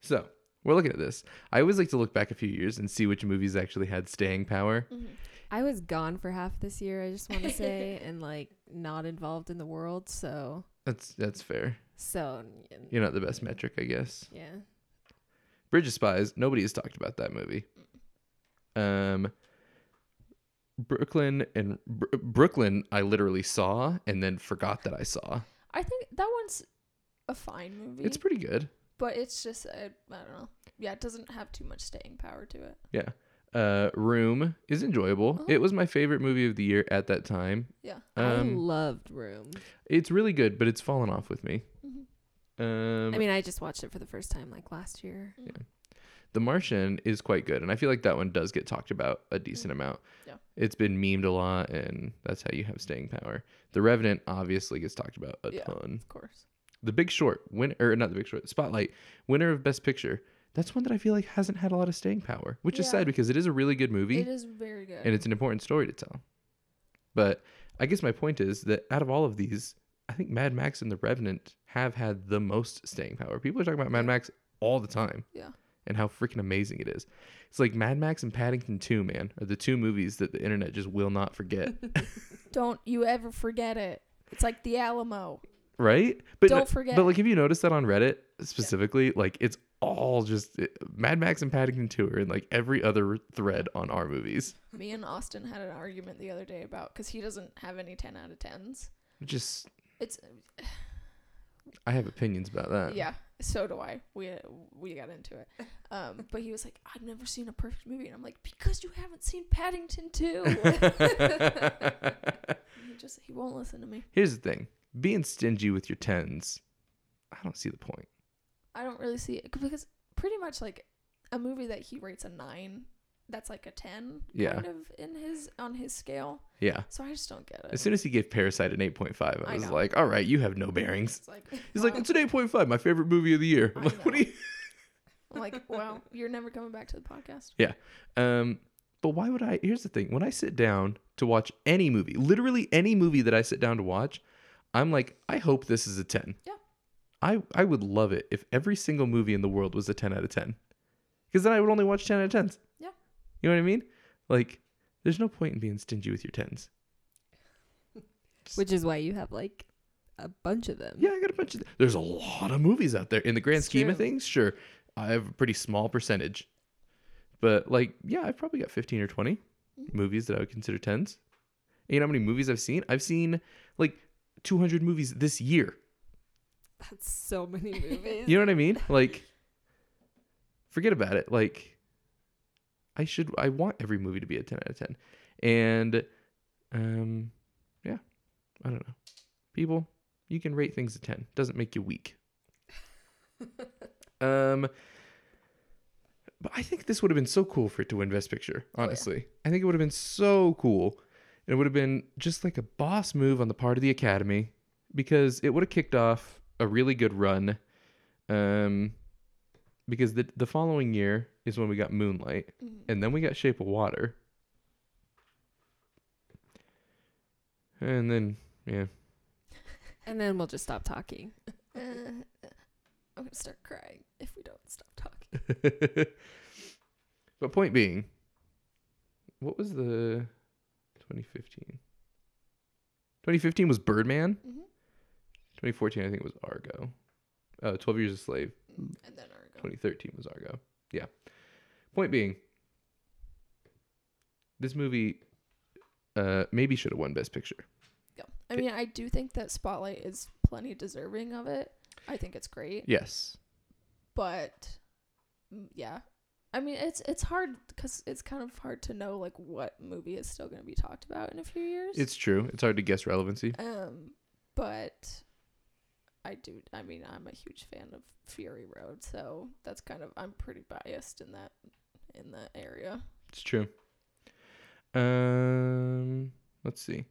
So we're looking at this. I always like to look back a few years and see which movies actually had staying power. hmm I was gone for half this year, I just want to say, and like not involved in the world. So, That's that's fair. so You're not the best metric, I guess. yeah. Bridge of Spies. Nobody has talked about that movie. Um, Brooklyn and Br- Brooklyn, I literally saw and then forgot that I saw. I think that one's a fine movie. It's pretty good. but it's just uh, I don't know. Yeah, it doesn't have too much staying power to it. Yeah. Uh, Room is enjoyable. Uh-huh. It was my favorite movie of the year at that time. Yeah. I Um, loved Room. it's really good, but it's fallen off with me. hmm Um, I mean, I just watched it for the first time like last year. The Martian is quite good, and I feel like that one does get talked about a decent mm-hmm. amount. Yeah. It's been memed a lot, and that's how you have staying power. The Revenant obviously gets talked about a Yeah. ton. Of course. The Big Short, win or not the Big Short, Spotlight, winner of Best Picture. That's one that I feel like hasn't had a lot of staying power, which is sad because it is a really good movie It is very good. and it's an important story to tell. But I guess my point is that out of all of these, I think Mad Max and The Revenant have had the most staying power. People are talking about Mad Max all the time yeah. And how freaking amazing it is. It's like Mad Max and Paddington 2, man, are the two movies that the internet just will not forget, Don't you ever forget it. It's like the Alamo. right? But Don't no- forget. But like, have you noticed that on Reddit specifically? Like, it's all just it, Mad Max and Paddington 2 are in like every other thread on our movies. Me and Austin had an argument the other day about because he doesn't have any 10 out of 10s. Just, It's I have opinions about that. yeah, so do I. We we got into it. Um, but he was like, "I've never seen a perfect movie," and I'm like, "Because you haven't seen Paddington 2." he just he won't listen to me. Here's the thing being stingy with your tens, I don't see the point. I don't really see it because pretty much like a movie that he rates a nine, that's like a 10 yeah. kind of in his on his scale. Yeah. So I just don't get it. As soon as he gave Parasite an 8.5, I, I was know. like, "All right, you have no bearings." It's like, He's well, like, "It's an 8.5, my favorite movie of the year." I'm like, "What are you I'm like, "Well, you're never coming back to the podcast." Yeah. Um but why would I Here's the thing. When I sit down to watch any movie, literally any movie that I sit down to watch, I'm like, "I hope this is a 10." Yeah. I I would love it if every single movie in the world was a 10 out of 10. Cuz then I would only watch 10 out of 10s. You know what I mean? Like, there's no point in being stingy with your tens. Which is why you have like a bunch of them. Yeah, I got a bunch of. There's a lot of movies out there. In the grand It's scheme of things, sure, I have a pretty small percentage, but like, yeah, I've probably got 15 or 20 Mhm. movies that I would consider tens. And you know how many movies I've seen? I've seen like 200 movies this year. That's so many movies. You know what I mean? Like, forget about it. Like, I should. I want every movie to be a 10 out of 10. And, um, yeah, I don't know. People, You can rate things a 10. Doesn't make you weak. um but I think this would have been so cool for it to win Best Picture, Oh, yeah. honestly. I think it would have been so cool. It would have been just like a boss move on the part of the Academy because it would have kicked off a really good run. Um because the the following year is when we got Moonlight Mhm. and then we got Shape of Water. And then yeah. And then we'll just stop talking. Uh, I'm gonna start crying if we don't stop talking. but point being, what was the 2015? 2015 was Birdman. Mm-hmm. 2014, I think, was Argo. Uh, 12 Years a Slave. And then Argo. 2013 was Argo. Yeah. Point being, this movie uh, maybe should have won Best Picture. Yeah. I mean, I do think that Spotlight is plenty deserving of it. I think it's great, Yes. but mm, yeah. I mean, it's it's hard because it's kind of hard to know like what movie is still going to be talked about in a few years. It's true. It's hard to guess relevancy. um, but I do. I mean, I'm a huge fan of Fury Road, so that's kind of I'm pretty biased in that in that area. It's true. Um, let's see.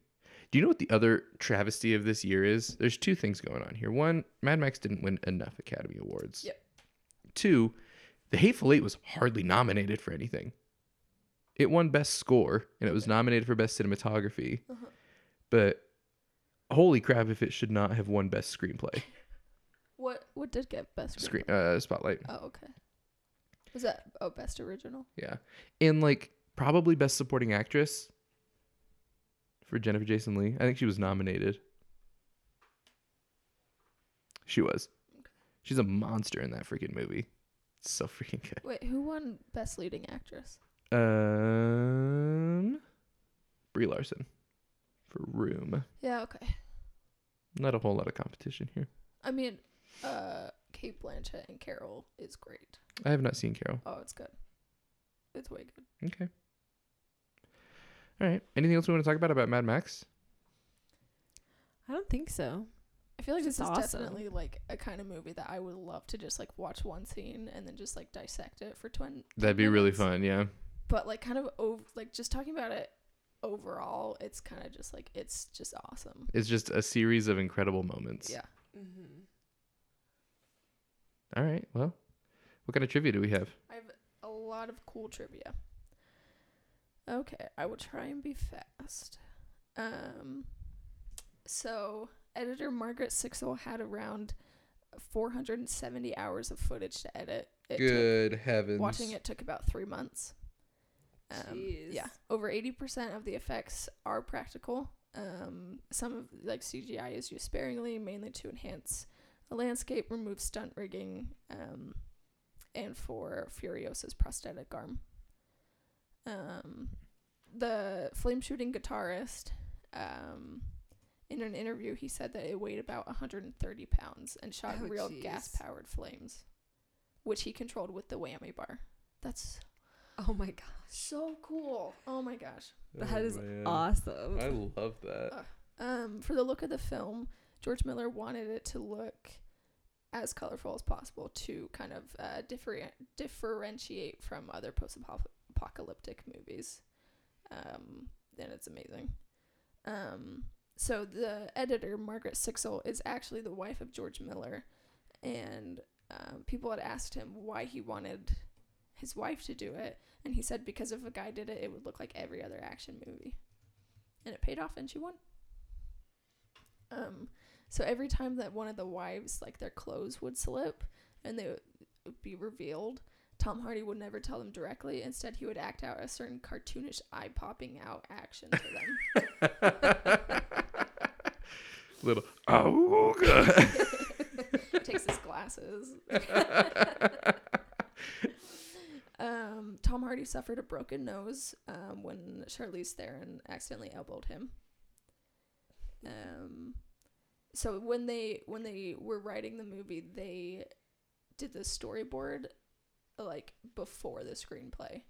Do you know what the other travesty of this year is? There's two things going on here. One, Mad Max didn't win enough Academy Awards. Yep. Two, The Hateful Eight was hardly nominated for anything. It won Best Score and it was nominated for Best Cinematography. Uh-huh. But holy crap, if it should not have won Best Screenplay. What what did get best Screen uh, Spotlight. Oh, okay. Was that oh best original? Yeah. And like probably best supporting actress for Jennifer Jason Lee. I think she was nominated. She was. She's a monster in that freaking movie. It's so freaking good. Wait, who won best leading actress? Um Brie Larson for Room. Yeah, okay. Not a whole lot of competition here. I mean, uh, Cate Blanchett and Carol is great. I have not seen Carol. Oh, it's good. It's way good. Okay. All right. Anything else we want to talk about about Mad Max? I don't think so. I feel like Just this is awesome. definitely like a kind of movie that I would love to just like watch one scene and then just like dissect it for 20 That'd be really fun, yeah. But like kind of ov- like just talking about it overall, it's kind of just like it's just awesome. It's just a series of incredible moments. Yeah. Mm-hmm. All right. Well, what kind of trivia do we have? I have a lot of cool trivia. Okay, I will try and be fast. Um, so editor Margaret Sixel had around 470 hours of footage to edit. It Good heavens. Watching it took about three months. Um, yeah, over 80% of the effects are practical. Um, some of like CGI is used sparingly, mainly to enhance the landscape, remove stunt rigging, um, and for Furiosa's prosthetic arm. Um, the flame shooting guitarist, um, in an interview, he said that it weighed about 130 pounds and shot Oh, real gas powered flames, which he controlled with the whammy bar. That's Oh my gosh. so cool. Oh my gosh. That is man. awesome. I love that. Um, for the look of the film, George Miller wanted it to look as colorful as possible to kind of uh, differ- differentiate from other post-apocalyptic movies. Um, and it's amazing. Um, so the editor Margaret Sixel is actually the wife of George Miller, and um, people had asked him why he wanted his wife to do it, and he said because if a guy did it, it would look like every other action movie, and it paid off, and she won. Um, so every time that one of the wives, like their clothes would slip and they would be revealed, Tom Hardy would never tell them directly. Instead, he would act out a certain cartoonish eye popping out action to them. Little Auga. Takes his glasses. um, Tom Hardy suffered a broken nose um, when Charlize Theron accidentally elbowed him. Um, so when they when they were writing the movie, they did the storyboard like before the screenplay,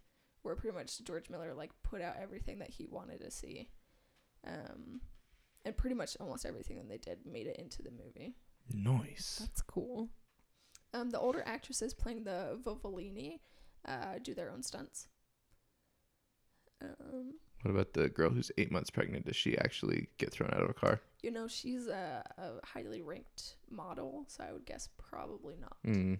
where pretty much George Miller like put out everything that he wanted to see. Um, and pretty much almost everything that they did made it into the movie. Nice. That's cool. Um, the older actresses playing the Vuvalini uh, do their own stunts. Um, What about the girl who's eight months pregnant? Does she actually get thrown out of a car? you know, she's a, a highly ranked model, so I would guess probably not. Hmm.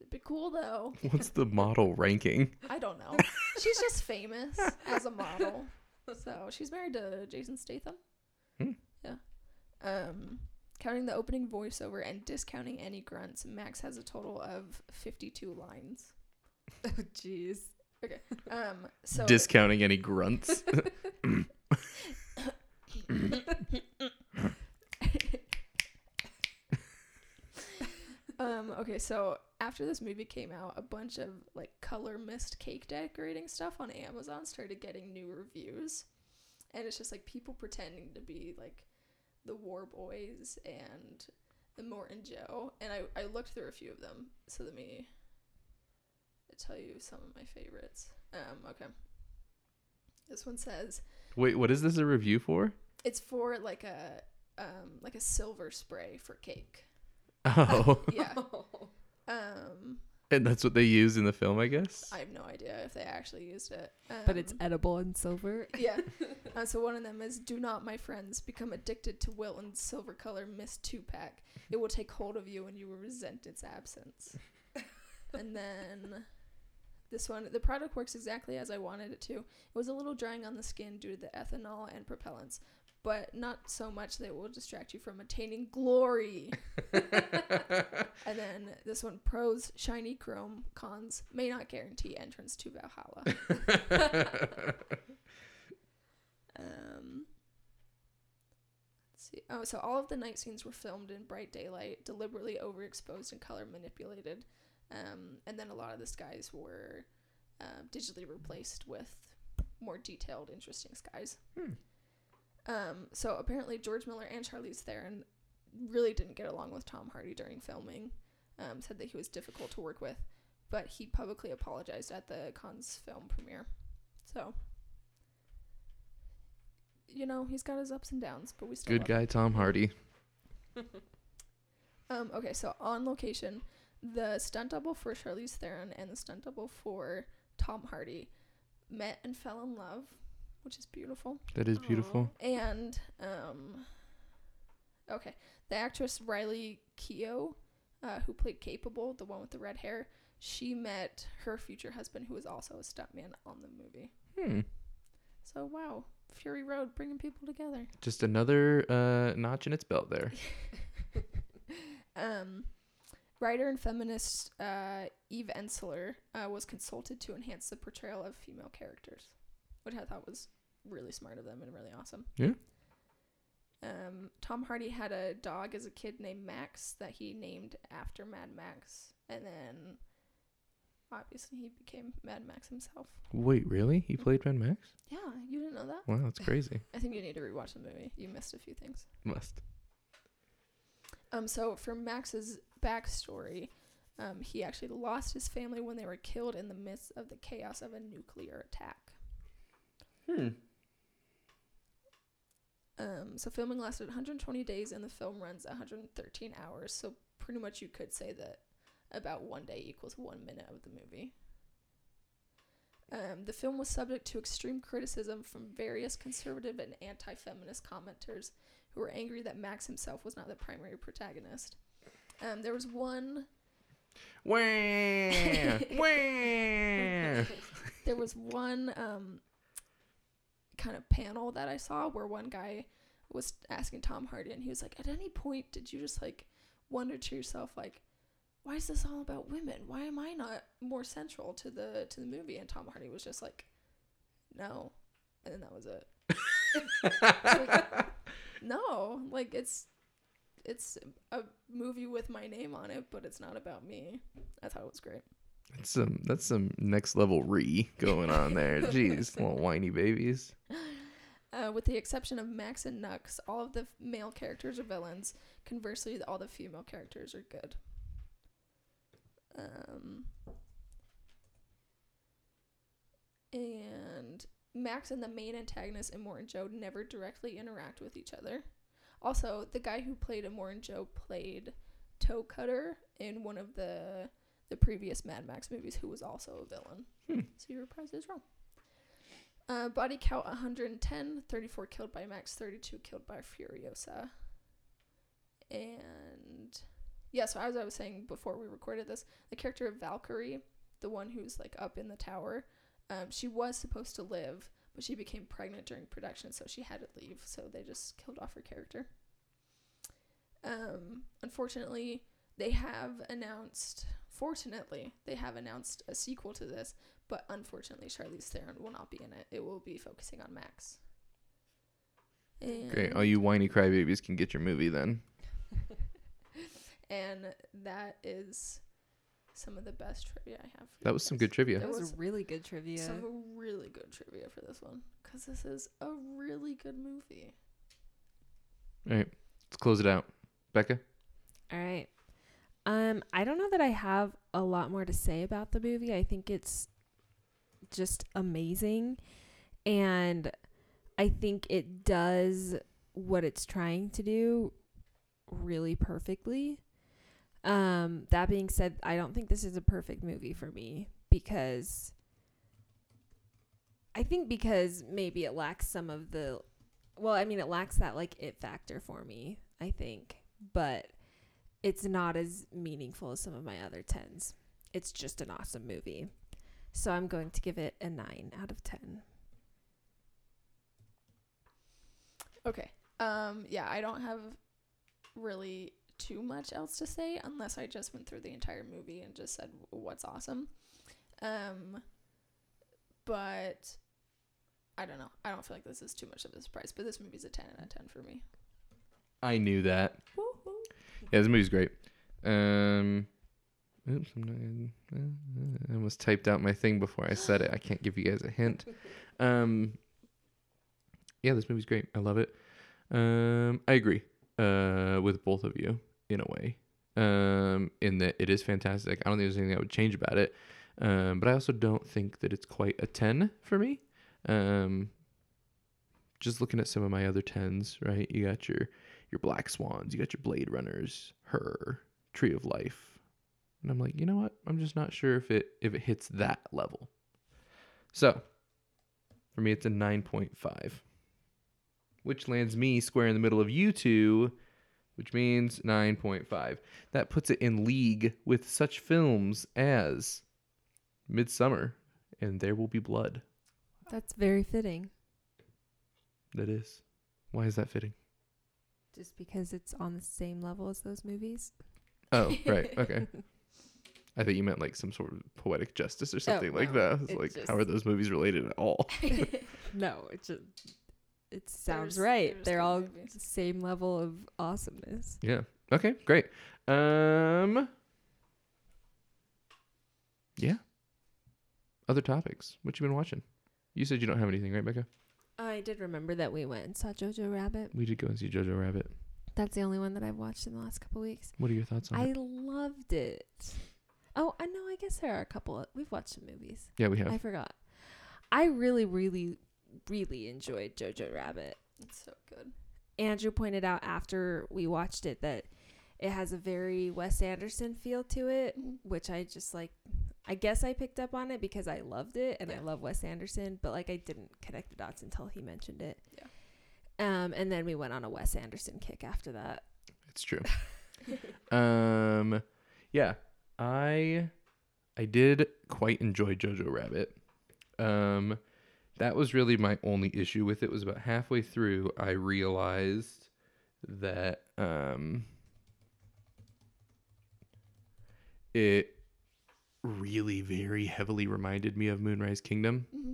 It'd be cool though. What's the model ranking? I don't know. she's just famous as a model. So she's married to Jason Statham. Hmm. Yeah. Um, counting the opening voiceover and discounting any grunts, Max has a total of 52 lines. Oh, jeez. Okay. Um, so Discounting any grunts. um, okay, so after this movie came out, a bunch of like color mist cake decorating stuff on Amazon started getting new reviews. And it's just like people pretending to be like the War Boys and the Immortan Joe. And I, I looked through a few of them. So let me tell you some of my favorites. Um, okay. This one says Wait, what is this a review for? it's for like a um like a silver spray for cake. Oh, Yeah. Um and that's what they use in the film, I guess. I have no idea if they actually used it. Um, but it's edible and silver. yeah. Uh, so one of them is do not, my friends, become addicted to Wilton's silver color mist two pack. It will take hold of you and you will resent its absence. and then this one, the product works exactly as I wanted it to. It was a little drying on the skin due to the ethanol and propellants, but not so much that it will distract you from attaining glory. and then this one, pros, shiny chrome, cons, may not guarantee entrance to Valhalla. Um, let's see. Oh, so all of the night scenes were filmed in bright daylight, deliberately overexposed and color manipulated. Um, and then a lot of the skies were uh, digitally replaced with more detailed, interesting skies. Hmm. Um, so apparently George Miller and Charlize Theron really didn't get along with Tom Hardy during filming. Um, said that he was difficult to work with, but he publicly apologized at the Cannes film premiere. So you know, he's got his ups and downs, but we still Good guy, Tom Hardy. Um, okay, so on location, the stunt double for Charlize Theron and the stunt double for Tom Hardy met and fell in love, which is beautiful. That is beautiful. And um, okay, the actress Riley Keough, uh, who played Capable, the one with the red hair, she met her future husband, who was also a stuntman on the movie. Hmm. So wow, Fury Road bringing people together. Just another uh, notch in its belt there. Um, writer and feminist uh, Eve Ensler uh, was consulted to enhance the portrayal of female characters, which I thought was really smart of them and really awesome. Yeah. Um, Tom Hardy had a dog as a kid named Max that he named after Mad Max, and then obviously he became Mad Max himself. Wait, really? He played Mad Max? Yeah, you didn't know that? Wow, that's crazy. I think you need to rewatch the movie. You missed a few things. Must. Um, so for Max's backstory, um, he actually lost his family when they were killed in the midst of the chaos of a nuclear attack. Hmm. Um, so filming lasted 120 days, and the film runs 113 hours. So pretty much you could say that about one day equals one minute of the movie. Um, the film was subject to extreme criticism from various conservative and anti-feminist commenters who were angry that Max himself was not the primary protagonist. Um, there was one Wah! Wah! there was one um, kind of panel that I saw where one guy was asking Tom Hardy, and he was like, "At any point, did you just like wonder to yourself, like, why is this all about women? Why am I not more central to the to the movie?" And Tom Hardy was just like, "No," and then that was it. No, like it's it's a movie with my name on it, but it's not about me. I thought it was great. That's some that's some next level re going on there. Jeez, little whiny babies. Uh, with the exception of Max and Nux, all of the f- male characters are villains. Conversely, all the female characters are good. Um, and Max and the main antagonist, Immortan Joe, never directly interact with each other. Also, the guy who played Immortan Joe played Toe Cutter in one of the the previous Mad Max movies, who was also a villain. Hmm. So your prize is wrong. Uh, body count 110, 34 killed by Max, 32 killed by Furiosa. And yeah, so as I was saying before we recorded this, the character of Valkyrie, the one who's like up in the tower, um, she was supposed to live, but she became pregnant during production, so she had to leave. So they just killed off her character. Um, unfortunately, they have announced. Fortunately, they have announced a sequel to this, but unfortunately, Charlize Theron will not be in it. It will be focusing on Max. Great. All you whiny crybabies can get your movie then. and that is some of the best trivia I have. For That you was some good trivia. That That was, was really good trivia. Some really good trivia for this one because this is a really good movie. All right. Let's close it out. Becca? All right. Um, I don't know that I have a lot more to say about the movie. I think it's just amazing. And I think it does what it's trying to do really perfectly. Um, that being said, I don't think this is a perfect movie for me because I think because maybe it lacks some of the well, I mean it lacks that like it factor for me, I think. But it's not as meaningful as some of my other 10s. It's just an awesome movie. So I'm going to give it a 9 out of 10. Okay. Um. Yeah, I don't have really too much else to say unless I just went through the entire movie and just said what's awesome. Um. But I don't know. I don't feel like this is too much of a surprise. But this movie's a ten out of ten for me. I knew that. Yeah, this movie's great. Um, oops, I'm not. I almost typed out my thing before I said it. I can't give you guys a hint. Um, yeah, this movie's great. I love it. Um, I agree. Uh, with both of you in a way. Um, in that it is fantastic. I don't think there's anything I would change about it. Um, but I also don't think that it's quite a ten for me. Um, just looking at some of my other tens, right? You got your your Black Swans, you got your Blade Runners, her, Tree of Life. And I'm like, you know what? I'm just not sure if it if it hits that level. So, for me it's a 9.5. Which lands me square in the middle of you two, which means 9.5. That puts it in league with such films as Midsummer and There Will Be Blood. That's very fitting That is. Why is that fitting? Just because it's on the same level as those movies. Oh, right. Okay. I thought you meant like some sort of poetic justice or something like no, that. It's it's like, how are those movies related at all? No, it just it sounds just- right. they're They're all movies. the same level of awesomeness. yeah. Okay, great. Um Yeah. Other topics. What you been watching? You said you don't have anything, right, Becca? I did remember that we went and saw Jojo Rabbit. We did go and see Jojo Rabbit. That's the only one that I've watched in the last couple weeks. What are your thoughts on I it? I loved it. Oh, I know. I guess there are a couple. Of, we've watched some movies. Yeah, we have. I forgot. I really, really, really enjoyed Jojo Rabbit. It's so good. Andrew pointed out after we watched it that it has a very Wes Anderson feel to it, Mhm. which I just like. I guess I picked up on it because I loved it and I love Wes Anderson, but like I didn't connect the dots until he mentioned it. Yeah. Um, and then we went on a Wes Anderson kick after that. It's true. um yeah, I I did quite enjoy Jojo Rabbit. Um that was really my only issue with it was about halfway through I realized that um it really very heavily reminded me of Moonrise Kingdom hmm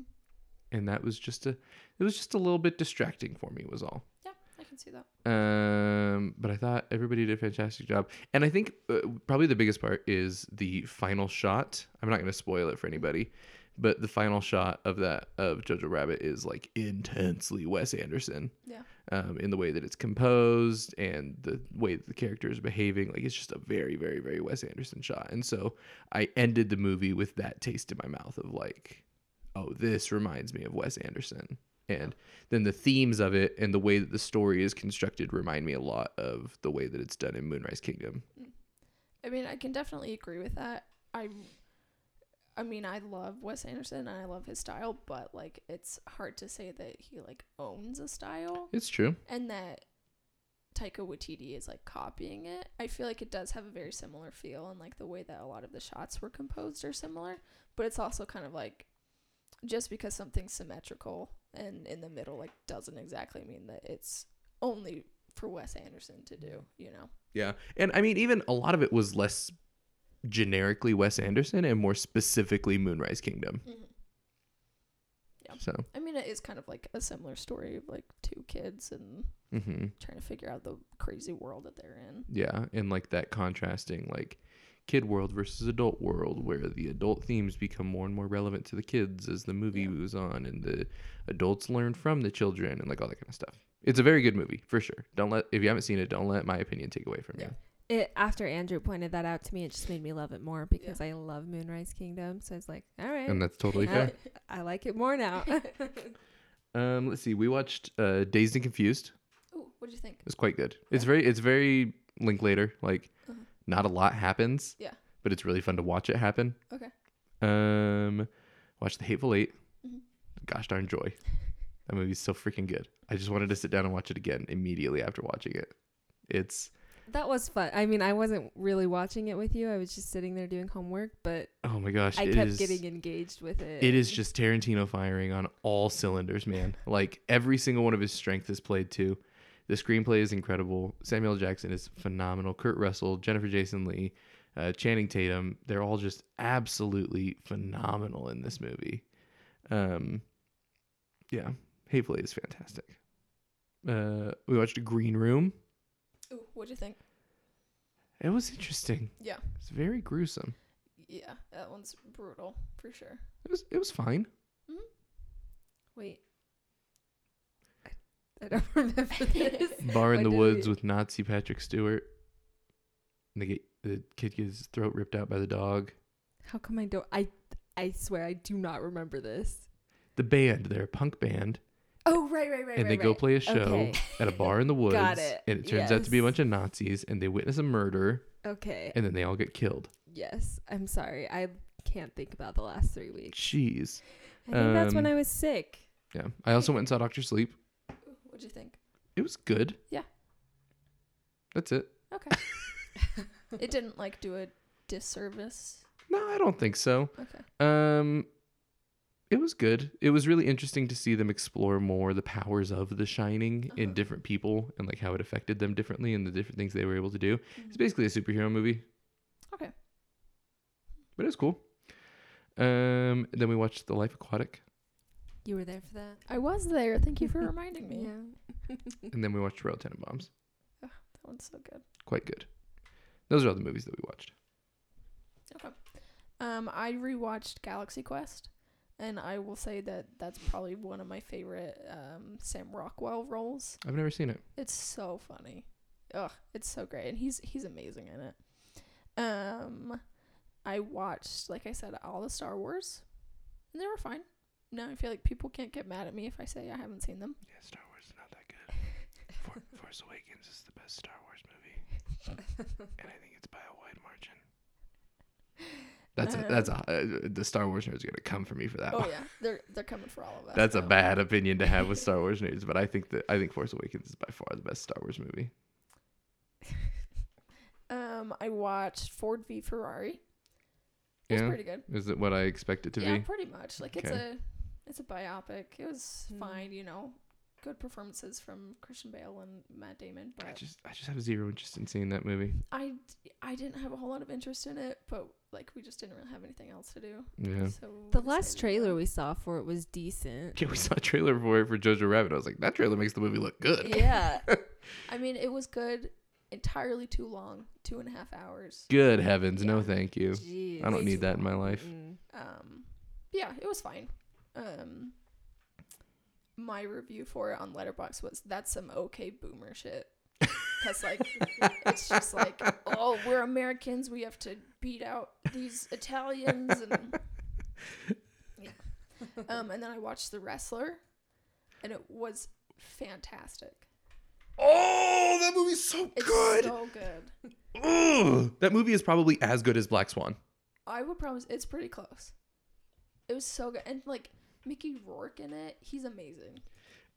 and that was just a it was just a little bit distracting for me was all. Yeah, I can see that. Um, but I thought everybody did a fantastic job, and I think uh, probably the biggest part is the final shot. I'm not going to spoil it for anybody, but the final shot of that of Jojo Rabbit is like intensely Wes Anderson. Yeah. Um, in the way that it's composed and the way that the character is behaving, like it's just a very, very, very Wes Anderson shot. And so I ended the movie with that taste in my mouth of like, oh, this reminds me of Wes Anderson. And then the themes of it and the way that the story is constructed remind me a lot of the way that it's done in Moonrise Kingdom. I mean, I can definitely agree with that. I, I mean, I love Wes Anderson and I love his style, but like, it's hard to say that he like owns a style It's true. and that Taika Waititi is like copying it. I feel like it does have a very similar feel and like the way that a lot of the shots were composed are similar, but it's also kind of like just because something's symmetrical and in the middle like doesn't exactly mean that it's only for Wes Anderson to do, mm-hmm. you know. Yeah. And I mean, even a lot of it was less generically Wes Anderson and more specifically Moonrise Kingdom. Yeah. So, I mean, it is kind of like a similar story of like two kids and hmm trying to figure out the crazy world that they're in. yeah. And like that contrasting, like, kid world versus adult world where the adult themes become more and more relevant to the kids as the movie Yeah. moves on and the adults learn from the children and like all that kind of stuff it's a very good movie for sure don't let if you haven't seen it don't let my opinion take away from Yeah. you It after Andrew pointed that out to me, it just made me love it more because I love Moonrise Kingdom. So I was like, all right, and that's totally fair I like it more now. um let's see we watched uh dazed and confused Ooh, what'd you think? it's quite good it's very it's very linklater like Uh-huh. not a lot happens Yeah. but it's really fun to watch it happen Okay. um watch the hateful 8 Mhm. gosh darn joy that movie's so freaking good i just wanted to sit down and watch it again immediately after watching it it's that was fun. I mean, I wasn't really watching it with you. I was just sitting there doing homework, but oh my gosh I it kept is- getting engaged with it. it is just tarantino firing on all cylinders man. Like every single one of his strengths is played to the screenplay is incredible. Samuel jackson is phenomenal. Kurt russell jennifer jason lee uh, channing tatum they're all just absolutely phenomenal in this movie. Um yeah hateful Eight is fantastic. Uh we watched green room Ooh, what'd you think? it was interesting Yeah. it's very gruesome Yeah, that one's brutal for sure. it was it was fine mm-hmm. Wait. I, I don't remember this. Bar in Why the did Woods we- with Nazi Patrick Stewart. And they get the kid gets his throat ripped out by the dog. How come I don't? I I swear I do not remember this. The band, they're a punk band, Oh, right, right, right. and they go play a show Okay. at a bar in the woods. Got it. And it turns out to be a bunch of Nazis, and they witness a murder, Okay. and then they all get killed. yes. I'm sorry. I can't think about the last three weeks. Jeez. I think that's when Um, I was sick. Yeah. I also went and saw Doctor Sleep. What'd you think? It was good. Yeah. That's it. Okay. it didn't like do a disservice. No, I don't think so. Okay. Um, it was good. It was really interesting to see them explore more the powers of The Shining in Uh-huh. different people and like how it affected them differently and the different things they were able to do. It's Mhm. basically a superhero movie, Okay. but it's cool. Um, then we watched The Life Aquatic, You were there for that. I was there. Thank you for reminding me. Yeah. and then we watched Royal Tenenbaums. That one's so good. Quite good. Those are all the movies that we watched. Okay. Um, I rewatched Galaxy Quest, and I will say that that's probably one of my favorite um, Sam Rockwell roles. I've never seen it. It's so funny. Ugh, it's so great, and he's he's amazing in it. Um, I watched, like I said, all the Star Wars, and they were fine. No, I feel like people can't get mad at me if I say I haven't seen them. Yeah, Star Wars is not that good. For- Force Awakens is the best Star Wars movie, and I think it's by a wide margin. That's a, that's a, uh, the Star Wars nerds are gonna come for me for that Oh one. yeah, they're they're coming for all of us. That's a bad opinion to have with Star Wars nerds, but I think that I think Force Awakens is by far the best Star Wars movie. Um, I watched Ford v Ferrari. It was pretty good. is it what I expect it to yeah, be? pretty much. Like it's a it's a biopic. It was Mm. fine, you know. Good performances from Christian Bale and Matt Damon, but I just I just have zero interest in seeing that movie. I I didn't have a whole lot of interest in it, but like we just didn't really have anything else to do. Yeah. So The last trailer we saw for it was decent. Yeah, we saw a trailer for it for Jojo Rabbit. I was like, that trailer makes the movie look good. Yeah. I mean, it was good. Entirely too long, two and a half hours. Good heavens, no thank you. Jeez. I don't need that in my life. Mm. Um, yeah, it was fine. Um, my review for it on Letterboxd was that's some okay boomer shit. Cause like it's just like oh we're Americans we have to beat out these Italians and um, and then I watched The Wrestler, and it was fantastic. Oh, that movie's so It's good. so good. Ugh. That movie is probably as good as Black Swan. I would promise it's pretty close. It was so good, and like Mickey Rourke in it, he's amazing.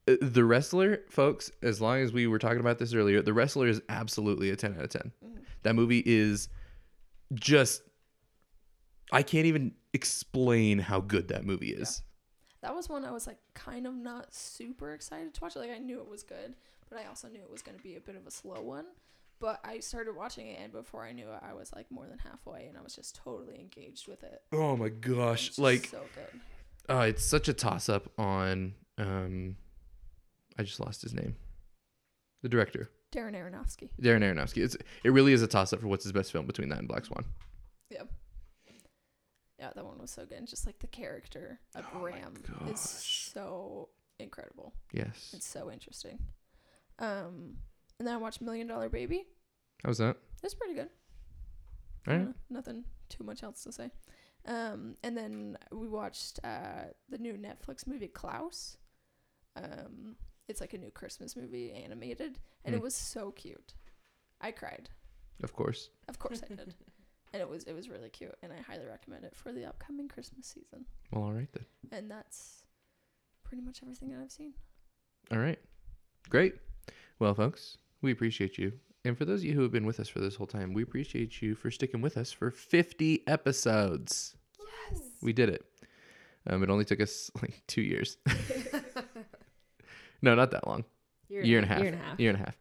Uh, The Wrestler, folks, as long as we were talking about this earlier, The Wrestler is absolutely a 10 out of 10. Mhm. That movie is just I can't even explain how good that movie is. That was one I was like kind of not super excited to watch. Like I knew it was good, but I also knew it was going to be a bit of a slow one. But I started watching it, and before I knew it, I was like more than halfway, and I was just totally engaged with it. Oh my gosh, like so good. uh, it's such a toss up on um I just lost his name. The director, Darren Aronofsky. Darren Aronofsky. It's it really is a toss up for what's his best film between that and Black Swan. Yep. Yeah, that one was so good. And just like the character of Oh Ram is so incredible. Yes. It's so interesting. Um, and then I watched Million Dollar Baby. How's that? It's pretty good. All right. Uh, nothing too much else to say. Um, and then we watched uh, the new Netflix movie Klaus. Um, it's like a new Christmas movie, animated, and Hmm. it was so cute. I cried. Of course. Of course I did. And it was it was really cute, and I highly recommend it for the upcoming Christmas season. Well, all right then. And that's pretty much everything that I've seen. All right. Great. Well, folks, we appreciate you. And for those of you who have been with us for this whole time, we appreciate you for sticking with us for 50 episodes. Yes. We did it. Um, it only took us like two years. no, not that long. Year, Year and a half. Year and a half. Year and a half.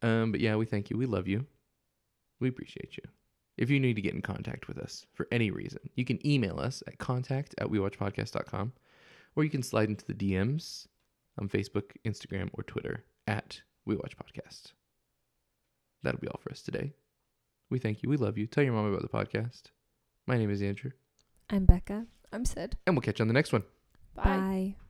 Um, but yeah, we thank you. We love you. We appreciate you. If you need to get in contact with us for any reason, you can email us at contact at wewatchpodcast.com or you can slide into the DMs on Facebook, Instagram, or Twitter at wewatchpodcast. That'll be all for us today. We thank you. We love you. Tell your mom about the podcast. My name is Andrew, I'm Becca. I'm Sid. and we'll catch you on the next one. Bye. Bye.